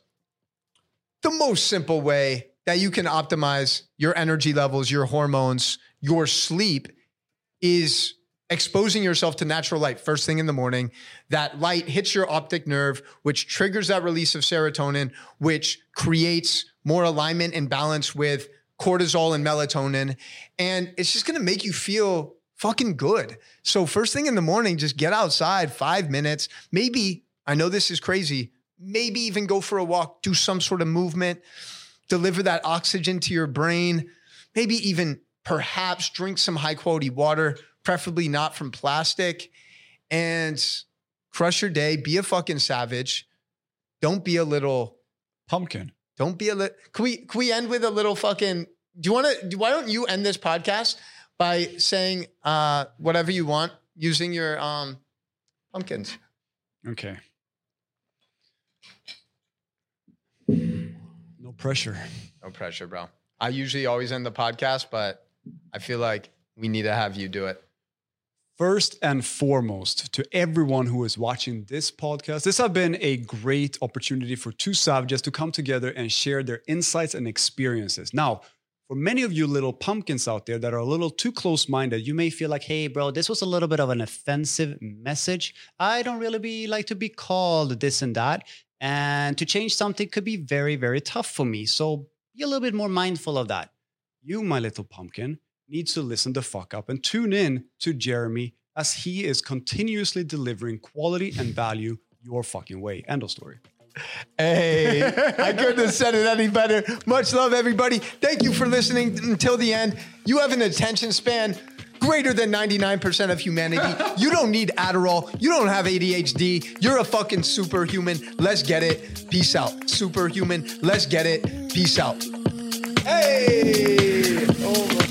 the most simple way that you can optimize your energy levels, your hormones, your sleep is exposing yourself to natural light first thing in the morning. That light hits your optic nerve, which triggers that release of serotonin, which creates more alignment and balance with cortisol and melatonin. And it's just gonna make you feel fucking good. So, first thing in the morning, just get outside five minutes. Maybe, I know this is crazy, maybe even go for a walk, do some sort of movement, deliver that oxygen to your brain, maybe even perhaps drink some high quality water, preferably not from plastic, and crush your day. Be a fucking savage. Don't be a little, Pumpkin. don't be a little. Can we, can we end with a little fucking, do you want to, why don't you end this podcast by saying uh, whatever you want using your um, pumpkins? Okay. No pressure. No pressure, bro. I usually always end the podcast, but I feel like we need to have you do it. First and foremost, to everyone who is watching this podcast, this has been a great opportunity for two savages to come together and share their insights and experiences. Now, for many of you little pumpkins out there that are a little too close minded, you may feel like, hey, bro, this was a little bit of an offensive message. I don't really be like to be called this and that. And to change something could be very, very tough for me. So be a little bit more mindful of that. You, my little pumpkin, needs to listen the fuck up and tune in to Jeremy as he is continuously delivering quality and value your fucking way. End of story. Hey, I couldn't have said it any better. Much love, everybody. Thank you for listening until the end. You have an attention span greater than 99% of humanity. You don't need Adderall. You don't have ADHD. You're a fucking superhuman. Let's get it. Peace out. Superhuman. Let's get it. Peace out. Hey. Oh